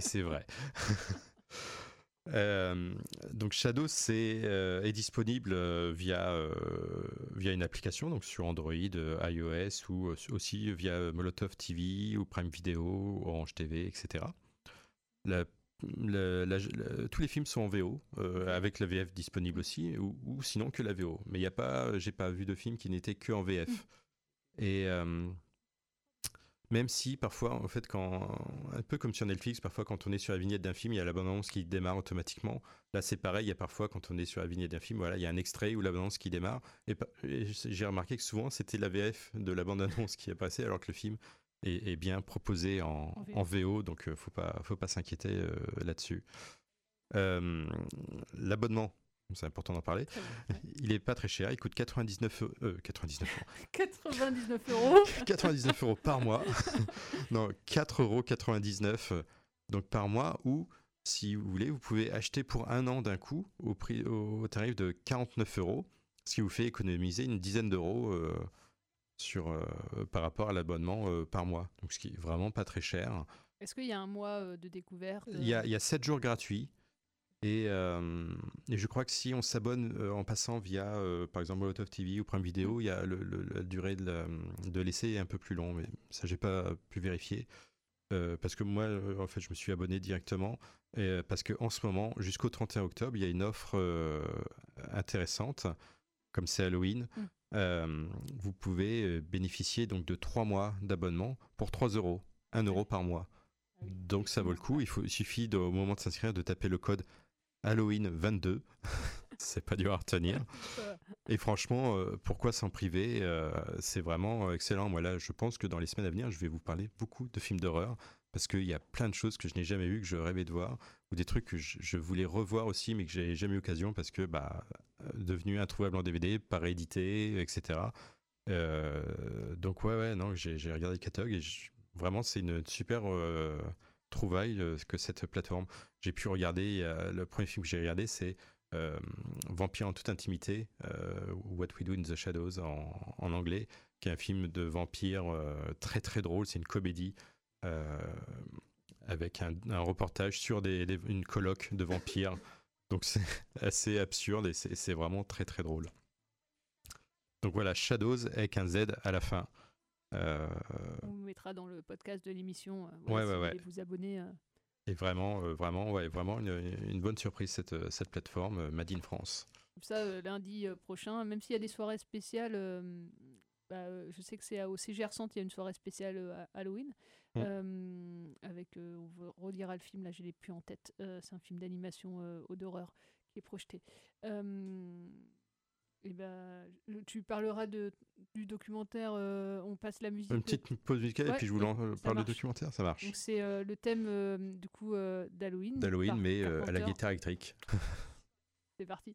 c'est vrai. Euh, donc Shadow c'est euh, est disponible euh, via via une application donc sur Android, iOS ou aussi via Molotov TV ou Prime Video, Orange TV, etc. La- la- la- la- tous les films sont en VO avec la VF disponible aussi ou, ou sinon que la VO. Mais il y a pas, j'ai pas vu de film qui n'était que en VF. Et euh, même si parfois, en fait, quand un peu comme sur Netflix, parfois quand on est sur la vignette d'un film, il y a la bande-annonce qui démarre automatiquement. Là, c'est pareil. Il y a parfois quand on est sur la vignette d'un film, voilà, il y a un extrait ou la bande-annonce qui démarre. Et, j'ai remarqué que souvent c'était la VF de la bande-annonce qui apparaissait, alors que le film est, est bien proposé en, en VO. donc euh, faut pas, faut pas s'inquiéter euh, là-dessus. Euh, L'abonnement. C'est important d'en parler. Il est pas très cher. Il coûte 99, euh, 99 euros. 99 euros. 99 euros par mois. non, 4,99 euros donc par mois ou si vous voulez, vous pouvez acheter pour un an d'un coup au, prix, au, tarif de 49 euros, ce qui vous fait économiser une dizaine d'euros euh, sur, euh, par rapport à l'abonnement euh, par mois. Donc ce qui est vraiment pas très cher. Est-ce qu'il y a un mois euh, de découverte Il y a, il y a 7 jours gratuits. Et, euh, et je crois que si on s'abonne euh, en passant via, euh, par exemple, Molotov TV ou Prime Video, il y a le, le- la durée de, l'essai est un peu plus long, mais ça, j'ai pas pu vérifier. Parce que moi, en fait, je me suis abonné directement. Et, parce qu'en ce moment, jusqu'au 31 octobre, il y a une offre intéressante, comme c'est Halloween. Mm. Vous pouvez bénéficier donc de 3 mois d'abonnement pour 3 euros, 1 euro par mois. Donc ça vaut le coup. Il, faut, il suffit de- au moment de s'inscrire de taper le code Halloween 22. c'est pas dur à retenir. Et franchement, euh, pourquoi s'en priver Euh, C'est vraiment excellent. Moi là, je pense que dans les semaines à venir, je vais vous parler beaucoup de films d'horreur parce qu'il y a plein de choses que je n'ai jamais vues, que je rêvais de voir, ou des trucs que je, je voulais revoir aussi, mais que j'ai jamais eu l'occasion parce que bah euh, devenu introuvable en DVD, pas réédité, etc. Euh, donc ouais, ouais, non, j'ai regardé le catalogue et je- vraiment c'est une super trouvaille euh, que cette plateforme. J'ai pu regarder, le premier film que j'ai regardé, c'est euh, Vampire en toute intimité, euh, What We Do in the Shadows en, anglais, qui est un film de vampire euh, très très drôle. C'est une comédie avec un, reportage sur des, des- une colloque de vampires. Donc c'est assez absurde et c'est vraiment très très drôle. Donc voilà, Shadows avec un Z à la fin. Euh, On vous mettra dans le podcast de l'émission. euh, Ouais, voilà, si ouais, vous ouais. vous abonner. euh. Et vraiment, vraiment, ouais, vraiment une, une bonne surprise cette, cette plateforme Made in France. Comme ça, lundi prochain, même s'il y a des soirées spéciales, bah, je sais que c'est au CGR Centre, il y a une soirée spéciale euh, Halloween. Mm. Euh, avec, euh, on vous redira le film, là je l'ai plus en tête. C'est un film d'animation ou d'horreur qui est projeté. Et ben, le- tu parleras de, du documentaire euh, On passe la musique. Une petite pause musicale et puis je vous euh, parle marche. documentaire, ça marche. Donc c'est euh, le thème euh, du coup d'Halloween. D'Halloween, mais à la guitare électrique. C'est parti.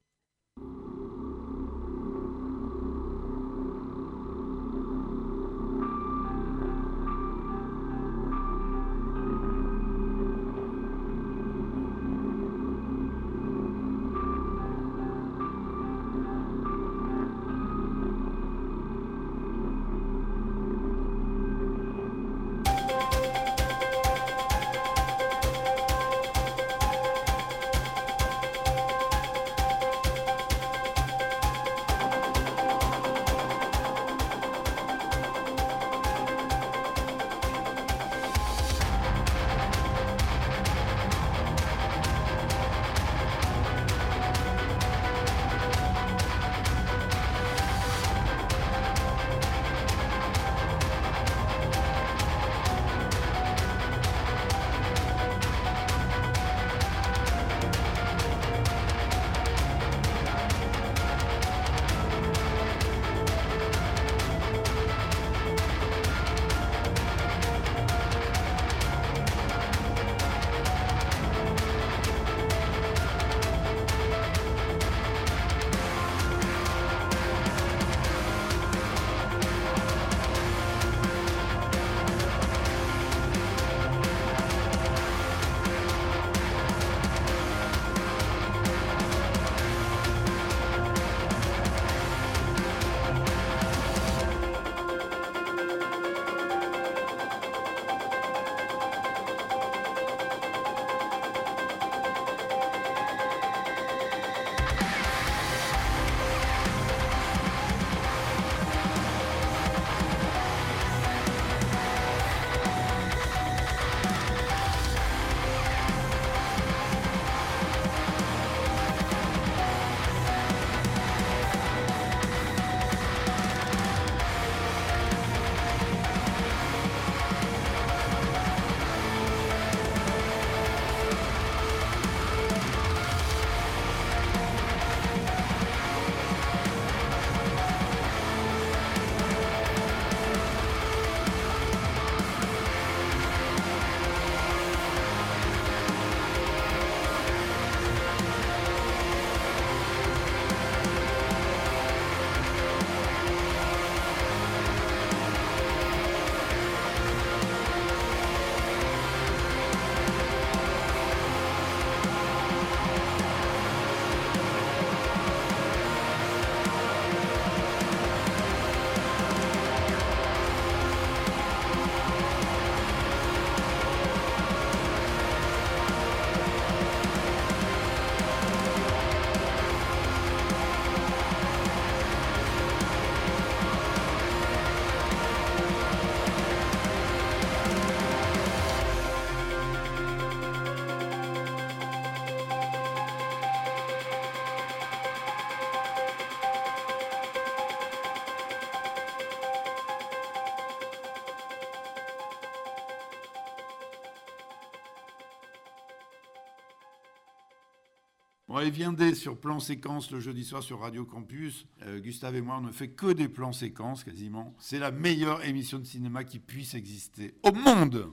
Reviendez sur Plan Séquence le jeudi soir sur Radio Campus. Euh, Gustave et moi, on ne fait que des plans séquences quasiment. C'est la meilleure émission de cinéma qui puisse exister au monde.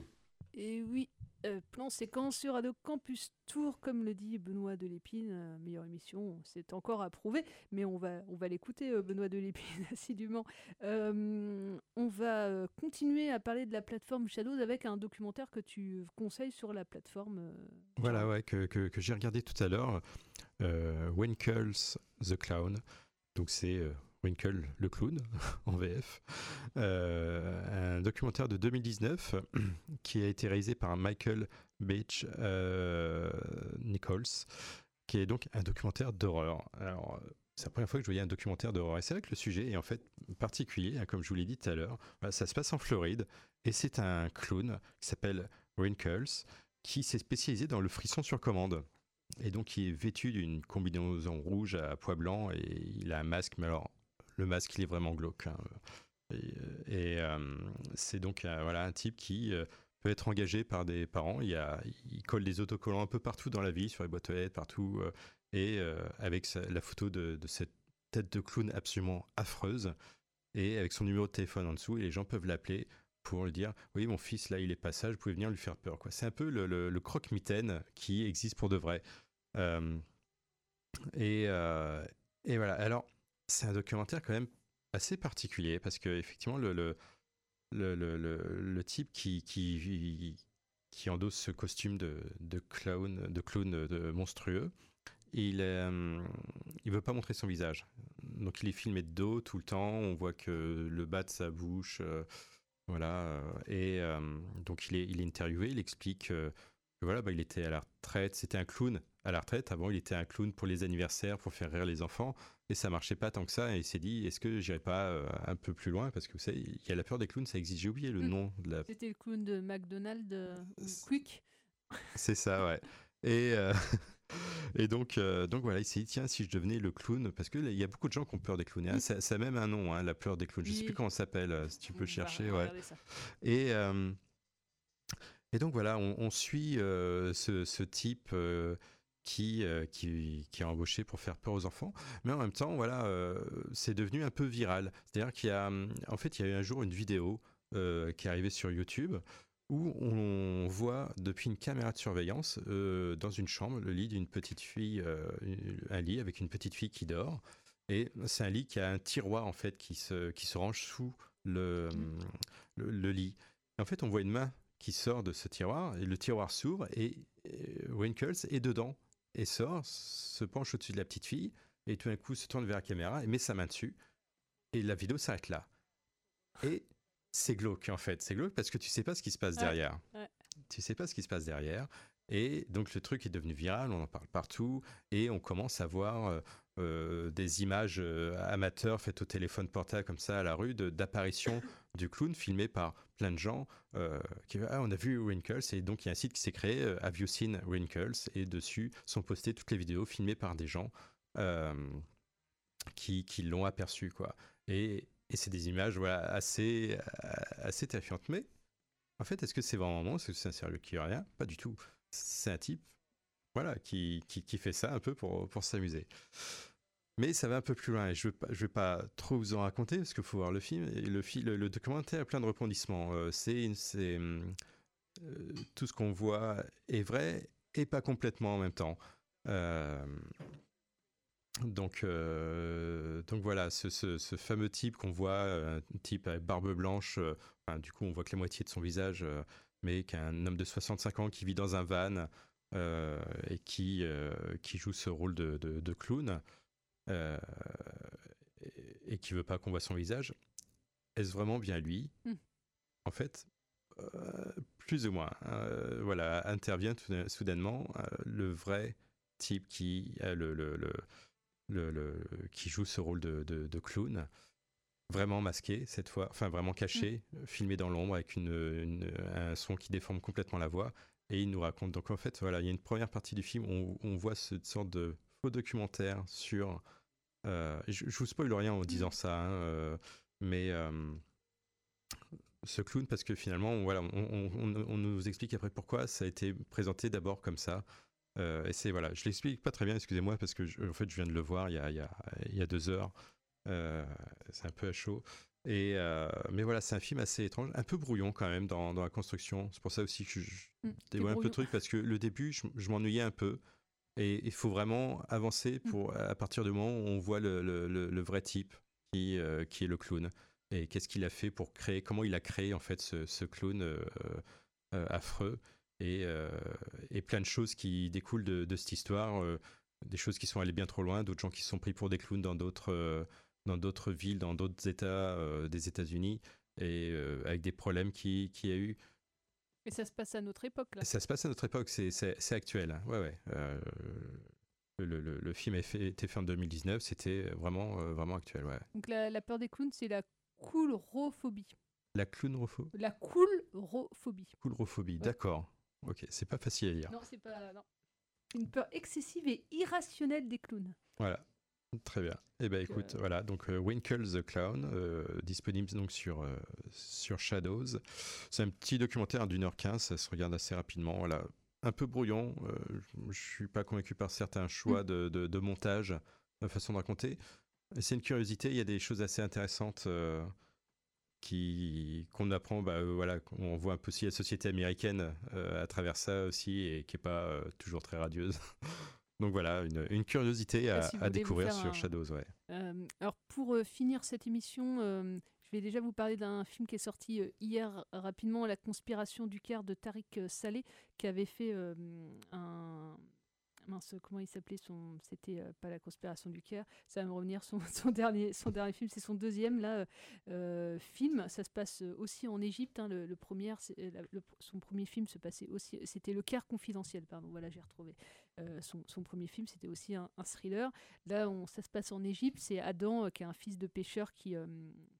Et oui, euh, plan séquence sur Radio Campus Tour, comme le dit Benoît Delépine, euh, meilleure émission, c'est encore à prouver, mais on va, on va l'écouter, euh, Benoît Delépine, assidûment. Euh, on va euh, continuer à parler de la plateforme Shadows avec un documentaire que tu conseilles sur la plateforme. euh, Voilà, que, que- j'ai regardé tout à l'heure. Euh, Winkles the Clown. Donc c'est Winkle le clown en VF. Euh, un documentaire de 2019 qui a été réalisé par Michael Beach euh, Nichols, qui est donc un documentaire d'horreur. Alors, c'est la première fois que je voyais un documentaire d'horreur. Et c'est vrai que le sujet est en fait particulier, hein, comme je vous l'ai dit tout à l'heure. Ça se passe en Floride et c'est un clown qui s'appelle Wrinkles qui s'est spécialisé dans le frisson sur commande. Et donc, il est vêtu d'une combinaison rouge à pois blanc et il a un masque, mais alors, le masque, il est vraiment glauque. hein. Et, et, euh, c'est donc euh, voilà, un type qui euh, peut être engagé par des parents. Il, y a, il colle des autocollants un peu partout dans la vie, sur les boîtes aux lettres, partout. euh, et euh, avec la photo de, cette tête de clown absolument affreuse. Et avec son numéro de téléphone en dessous, et les gens peuvent l'appeler pour lui dire Oui, mon fils, là, il est pas sage, vous pouvez venir lui faire peur. quoi. C'est un peu le, le- croque-mitaine qui existe pour de vrai. Euh, et, euh, et voilà. Alors, c'est un documentaire quand même assez particulier parce que effectivement le le, le, le, le- type qui, qui qui endosse ce costume de, de clown de clown de monstrueux il euh, il veut pas montrer son visage. Donc il est filmé de dos tout le temps on voit que le bas de sa bouche euh, voilà euh, et euh, donc il est il est interviewé il explique que voilà bah, il était à la retraite c'était un clown à la retraite avant il était un clown pour les anniversaires pour faire rire les enfants et ça marchait pas tant que ça et il s'est dit est-ce que j'irai pas euh, un peu plus loin? Parce que vous savez il y a la peur des clowns ça existe j'ai oublié le Mm. nom de la C'était le clown de McDonald's euh, Quick. c'est ça ouais et euh, et donc euh, donc voilà il s'est dit tiens si je devenais le clown parce que là, il y a beaucoup de gens qui ont peur des clowns hein. ça, ça a même un nom hein, la peur des clowns je sais Oui. plus comment ça s'appelle si tu peux On chercher ouais ça. et et donc voilà, on, on suit euh, ce, ce type euh, qui, euh, qui, qui est embauché pour faire peur aux enfants, mais en même temps, voilà, euh, c'est devenu un peu viral. C'est-à-dire qu'il y a, hum, en fait, il y a eu un jour une vidéo euh, qui est arrivée sur YouTube où on voit depuis une caméra de surveillance euh, dans une chambre le lit d'une petite fille, un lit avec une petite fille qui dort. Et c'est un lit qui a un tiroir en fait qui se, qui se range sous le, hum, le, le lit. Et en fait, on voit une main qui sort de ce tiroir et le tiroir s'ouvre et Winkles est dedans et sort, se penche au-dessus de la petite fille et tout d'un coup se tourne vers la caméra et met sa main dessus et la vidéo s'arrête là. Et c'est glauque en fait, c'est glauque parce que tu sais pas ce qui se passe Ouais, derrière. ouais. Tu sais pas ce qui se passe derrière. Et donc le truc est devenu viral, on en parle partout et on commence à voir euh, des images euh, amateurs faites au téléphone portable comme ça à la rue d'apparitions du clown filmé par plein de gens euh, qui ah, on a vu Wrinkles et donc il y a un site qui s'est créé Have you seen Wrinkles et dessus sont postées toutes les vidéos filmées par des gens euh, qui, qui l'ont aperçu quoi. Et, et c'est des images voilà assez assez terrifiantes mais en fait est-ce que c'est vraiment moi est-ce que c'est un sérieux qui rien? Pas du tout. C'est un type voilà qui, qui, qui fait ça un peu pour, pour s'amuser mais ça va un peu plus loin et je ne vais, pas- trop vous en raconter parce qu'il faut voir le film. Et le, le, documentaire a plein de rebondissements. Euh, c'est, euh, tout ce qu'on voit est vrai et pas complètement en même temps. Euh, donc, euh, donc voilà, ce, ce- fameux type qu'on voit, un type avec barbe blanche, du coup on voit que la moitié de son visage, mais qu'un homme de 65 ans qui vit dans un van et qui, euh, qui joue ce rôle de, de- de clown euh, et, et qui veut pas qu'on voit son visage, est-ce vraiment bien lui? Hmm. En fait, euh, plus ou moins. euh, voilà, intervient tout soudainement euh, le vrai type qui, euh, le, le, le, qui joue ce rôle de, de- de clown, vraiment masqué cette fois, enfin vraiment caché, euh, filmé dans l'ombre avec une, une- un son qui déforme complètement la voix. Et il nous raconte. Donc en fait, voilà, il y a une première partie du film où on, on voit cette sorte de faux documentaire sur. euh, je, je vous spoil rien en disant ça, hein, euh, mais euh, ce clown, parce que finalement, on- voilà, on, on- on- on nous explique après pourquoi ça a été présenté d'abord comme ça. et c'est voilà, je l'explique pas très bien, excusez-moi, parce que en fait, je viens de le voir il y a, il y a, il y a deux heures. c'est un peu à chaud. Et mais voilà, c'est un film assez étrange, un peu brouillon quand même dans, dans la construction. C'est pour ça aussi que je, je Mmh, dévoile un peu le truc parce que le début, je, je m'ennuyais un peu. Et il faut vraiment avancer pour à partir du moment où on voit le, le, le- le vrai type qui, euh, qui est le clown et qu'est-ce qu'il a fait pour créer, comment il a créé en fait ce, ce clown euh, euh, affreux et, euh, et plein de choses qui découlent de, de cette histoire, euh, des choses qui sont allées bien trop loin, d'autres gens qui se sont pris pour des clowns dans d'autres euh, dans d'autres villes, dans d'autres États euh, des États-Unis et euh, avec des problèmes qui qui a eu. Et ça se passe à notre époque, là. Ça se passe à notre époque, c'est, actuel. hein. Ouais, ouais. Euh, le, le- le film a fait- été fait en 2019, c'était vraiment, vraiment actuel. Ouais. Donc la, la peur des clowns, c'est la coulrophobie. La clownrophobie? La coulrophobie. Coulrophobie, d'accord. Ok, c'est pas facile à lire. Non, c'est pas. Non. Une peur excessive et irrationnelle des clowns. Voilà. Très bien. Eh ben écoute, voilà, donc euh, Winkle the Clown, euh, disponible donc sur, euh, sur Shadows. C'est un petit documentaire d'une heure quinze, ça se regarde assez rapidement. Voilà. Un peu brouillon, euh, je- je suis pas convaincu par certains choix de, de, de montage, de façon de raconter. C'est une curiosité, il y a des choses assez intéressantes euh, qui qu'on apprend, bah, euh, voilà, on voit un peu aussi la société américaine euh, à travers ça aussi, et qui est pas euh, toujours très radieuse. Donc voilà, une, une curiosité à, si découvrir sur un- Shadows, ouais. Euh, alors pour euh, finir cette émission, euh, je vais déjà vous parler d'un film qui est sorti hier rapidement, La conspiration du Caire de Tariq Saleh, qui avait fait un mince comment il s'appelait son c'était pas la conspiration du Caire ça va me revenir son, son dernier son dernier film c'est son deuxième là film ça se passe aussi en Égypte hein, le, le premier c'est- la- le- son premier film se passait aussi c'était le Caire confidentiel pardon voilà j'ai retrouvé Euh, son, son premier film c'était aussi un, un thriller. Là on, ça se passe en Égypte c'est Adam euh, qui est un fils de pêcheur qui euh,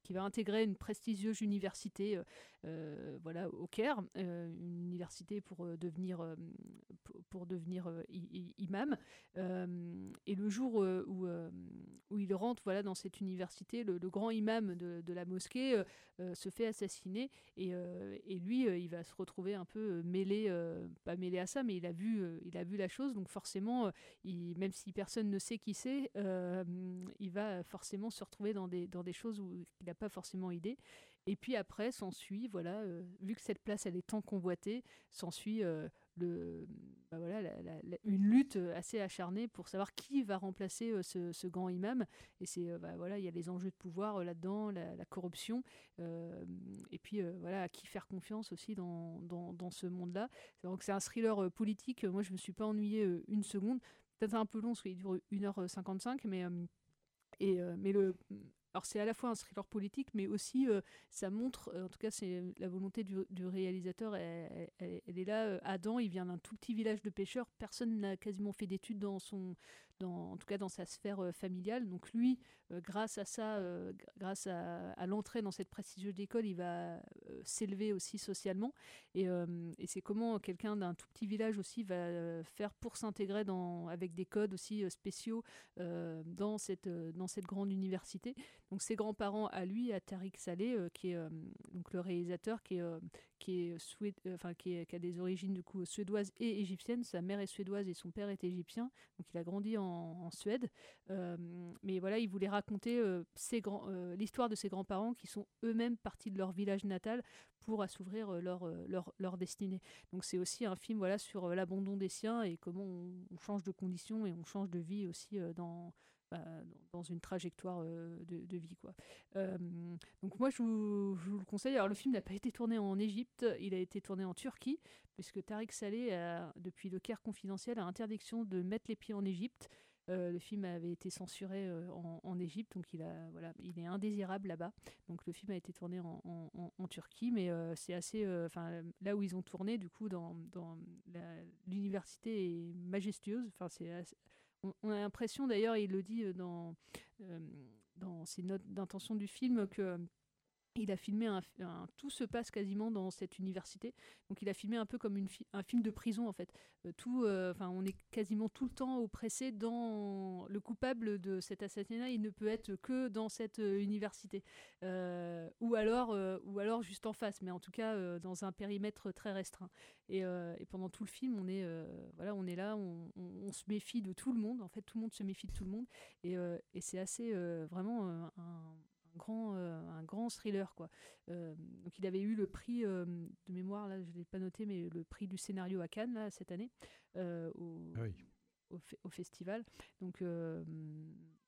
qui va intégrer une prestigieuse université euh, euh, voilà au Caire euh, une université pour devenir pour, devenir imam. Et le jour où, où il rentre voilà dans cette université le, grand imam de, de la mosquée se fait assassiner et, et lui il va se retrouver un peu mêlé pas mêlé à ça mais il a vu il a vu la chose. Donc forcément même si personne ne sait qui c'est il va forcément se retrouver dans des dans des choses où il n'a pas forcément idée et puis après s'ensuit voilà euh, vu que cette place elle est tant convoitée s'ensuit euh, bah voilà une lutte assez acharnée pour savoir qui va remplacer euh, ce, ce grand imam. Et c'est euh, bah voilà il y a les enjeux de pouvoir là-dedans la, corruption et puis voilà à qui faire confiance aussi dans, dans, dans ce monde-là. Donc c'est un thriller politique. Moi je me suis pas ennuyé euh, une seconde. Peut-être un peu long parce qu'il dure 1h55 mais et, mais alors c'est à la fois un thriller politique, mais aussi euh, ça montre, euh, en tout cas c'est la volonté du, réalisateur, elle est là. euh, Adam, il vient d'un tout petit village de pêcheurs, personne n'a quasiment fait d'études dans son, en tout cas dans sa sphère euh, familiale. Donc lui, euh, grâce à ça, euh, gr- grâce à, l'entrée dans cette prestigieuse école, il va s'élever aussi socialement. Et, et c'est comment quelqu'un d'un tout petit village aussi va faire pour s'intégrer avec des codes aussi spéciaux dans cette dans cette grande université. Donc ses grands-parents à lui, à Tariq Saleh, qui est donc le réalisateur, qui est qui, est- qui a des origines du coup suédoises et égyptiennes. Sa mère est suédoise et son père est égyptien. Donc il a grandi en, en Suède. Euh, mais voilà, il voulait raconter euh, euh, l'histoire de ses grands-parents qui sont eux-mêmes partis de leur village natal pour assouvir euh, leur, destinée. Donc c'est aussi un film voilà, sur l'abandon des siens et comment on, on change de conditions et on change de vie aussi dans, bah, dans- une trajectoire euh, de, vie. Quoi. Euh, donc moi je vous, le conseille. Alors le film n'a pas été tourné en Égypte, il a été tourné en Turquie, puisque Tariq Saleh, a, depuis le Caire confidentiel, a interdiction de mettre les pieds en Égypte. Euh, le film avait été censuré en, Égypte, donc il, est indésirable là-bas. Donc le film a été tourné en, Turquie, mais c'est assez. Enfin, là où ils ont tourné, du coup, dans, l'université est majestueuse. Enfin, c'est on, a l'impression, d'ailleurs, il le dit euh, dans, euh, dans ses notes d'intention du film, que Il a filmé un, un- tout se passe quasiment dans cette université. Donc il a filmé un peu comme une un film de prison en fait. Euh, tout, euh, enfin on est quasiment tout le temps oppressé dans le coupable de cet assassinat. Il ne peut être que dans cette euh, université, ou alors, ou alors juste en face, mais en tout cas dans un périmètre très restreint. Et, pendant tout le film, on est, voilà, on est là, on, se méfie de tout le monde. En fait, tout le monde se méfie de tout le monde, et, et c'est assez vraiment grand, euh, un grand thriller quoi. Euh, donc il avait eu le prix euh, de mémoire là, je l'ai pas noté, mais le prix du scénario à Cannes là cette année au, Ah oui. au, fe- au festival. Donc euh,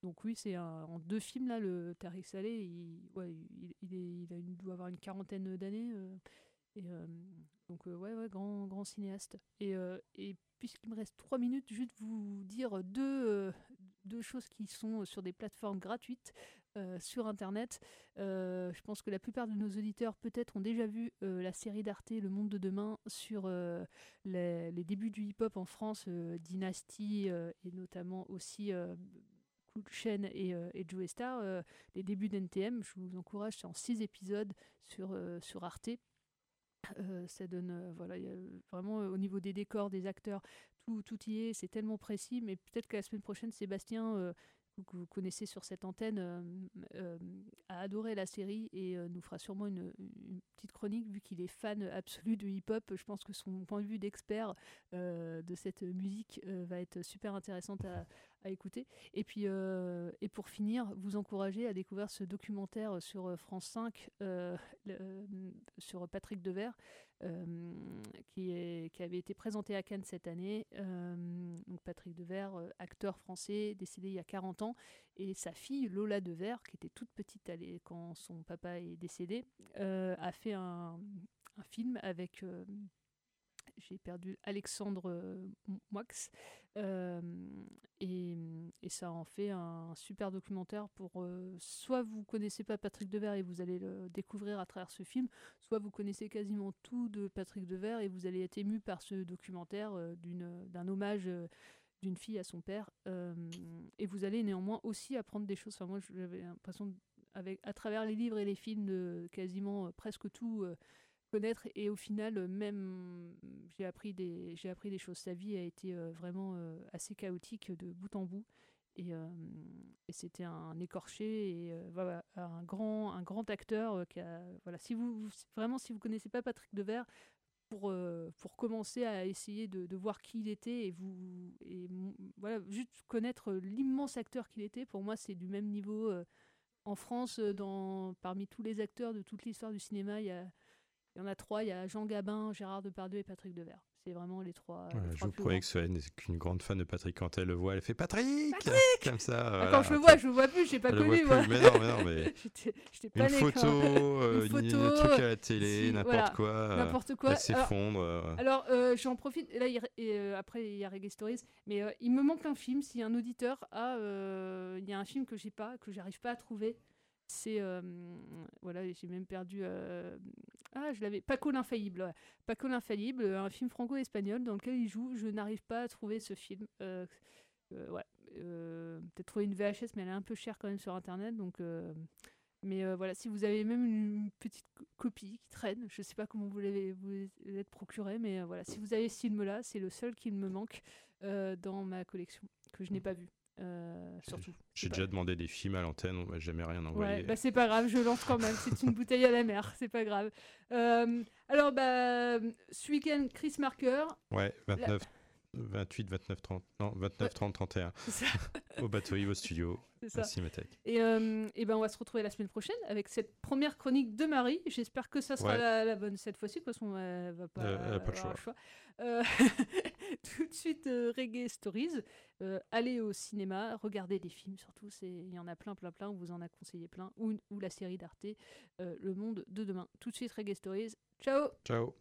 donc oui, c'est en deux films là, le Tariq Saleh, il, ouais, il, il est, il a une, doit avoir une quarantaine d'années. euh, et euh, donc ouais, ouais, grand, grand cinéaste. Et, et puisqu'il me reste trois minutes, juste vous dire deux, deux choses qui sont sur des plateformes gratuites euh, sur Internet. Euh, je pense que la plupart de nos auditeurs peut-être ont déjà vu euh, la série d'Arte Le Monde de demain sur les, débuts du hip-hop en France, Dynasty et notamment aussi Chain et, euh, et Joe Star. euh, les débuts d'NTM, je vous encourage, c'est en six épisodes sur, sur Arte. Ça donne, voilà, vraiment au niveau des décors, des acteurs, tout, tout y est, c'est tellement précis, mais peut-être que la semaine prochaine, Sébastien, que vous connaissez sur cette antenne, euh, euh, a adoré la série et euh, nous fera sûrement une, petite chronique, vu qu'il est fan absolu de hip-hop. Je pense que son point de vue d'expert euh, de cette musique euh, va être super intéressante à, à écouter. Et puis, euh, et pour finir, vous encourager à découvrir ce documentaire sur euh, France 5 euh, sur Patrick Devers, euh, qui, avait été présenté à Cannes cette année. Donc Patrick Devers, acteur français, décédé il y a 40 ans, et sa fille Lola Devers, qui était toute petite quand son papa est décédé, a fait un, un film avec j'ai perdu Alexandre Moix. Euh, et, ça en fait un super documentaire pour soit vous connaissez pas Patrick Devers et vous allez le découvrir à travers ce film, soit vous connaissez quasiment tout de Patrick Devers et vous allez être ému par ce documentaire d'un hommage d'une fille à son père. Et vous allez néanmoins aussi apprendre des choses. Enfin, moi, j'avais l'impression, à travers les livres et les films, de quasiment presque tout connaître. Et au final, euh, même, j'ai appris, des, j'ai appris des choses. Sa vie a été euh, vraiment euh, assez chaotique de bout en bout. Et, c'était un écorché et voilà, un grand, un grand acteur qui a, voilà, si vous, vous- vraiment, si vous connaissez pas Patrick Devers, pour, pour commencer à essayer de, de voir qui il était et vous et voilà juste connaître l'immense acteur qu'il était pour moi c'est du même niveau en France dans parmi tous les acteurs de toute l'histoire du cinéma il y a il y en a trois il y a Jean Gabin Gérard Depardieu et Patrick Devers c'est vraiment les trois, les Ouais, je trois vous promets qu'une grande fan de Patrick. Quand elle le voit, elle fait Patrick, Comme ça. Ah, voilà. quand je le vois, je le vois plus, j'ai pas Elle le connu, plus. Mais non, mais non, mais. J'étais- pas Une photo, euh, Une photo, un truc à la télé, n'importe voilà, quoi, euh, N'importe quoi. elle s'effondre, Alors, euh. alors, euh, j'en profite. Là, il, et, euh, après, il y a Reggae Stories. Mais euh, il me manque un film. Si un auditeur a. Il y a un film que j'ai pas, que j'arrive pas à trouver. C'est. euh, voilà, j'ai même perdu. euh, ah, je l'avais. Paco l'infaillible. ouais. Paco l'infaillible, un film franco-espagnol dans lequel il joue. Je n'arrive pas à trouver ce film. Euh, euh, ouais. Euh, Peut-être trouver une VHS, mais elle est un peu chère quand même sur internet. Donc. euh, mais euh, voilà, si vous avez même une petite co- copie qui traîne, je sais pas comment vous l'avez vous procuré, mais euh, voilà, si vous avez ce film-là, c'est le seul qui me manque euh, dans ma collection que je n'ai pas vu. Euh, surtout. J'ai déjà demandé des films à l'antenne, on m'a jamais rien envoyé. Ouais, bah c'est pas grave, je lance quand même. C'est une bouteille à la mer, c'est pas grave. Euh, alors, bah, ce week-end, Chris Marker. Ouais, La- 29, 28, 29, 30. Non, 29, 30, 31. C'est ça. au bateau, au studio, à Cinémathèque. Et, euh, et ben on va se retrouver la semaine prochaine avec cette première chronique de Marie. J'espère que ça sera Ouais. la, la bonne cette fois-ci, façon elle va pas, elle a pas le choix. Tout de suite euh, Reggae Stories. Euh, allez au cinéma, regardez des films surtout. Il y en a plein, plein, plein. On vous en a conseillé plein. Ou, ou la série d'Arte, euh, Le Monde de demain. Tout de suite Reggae Stories. Ciao Ciao.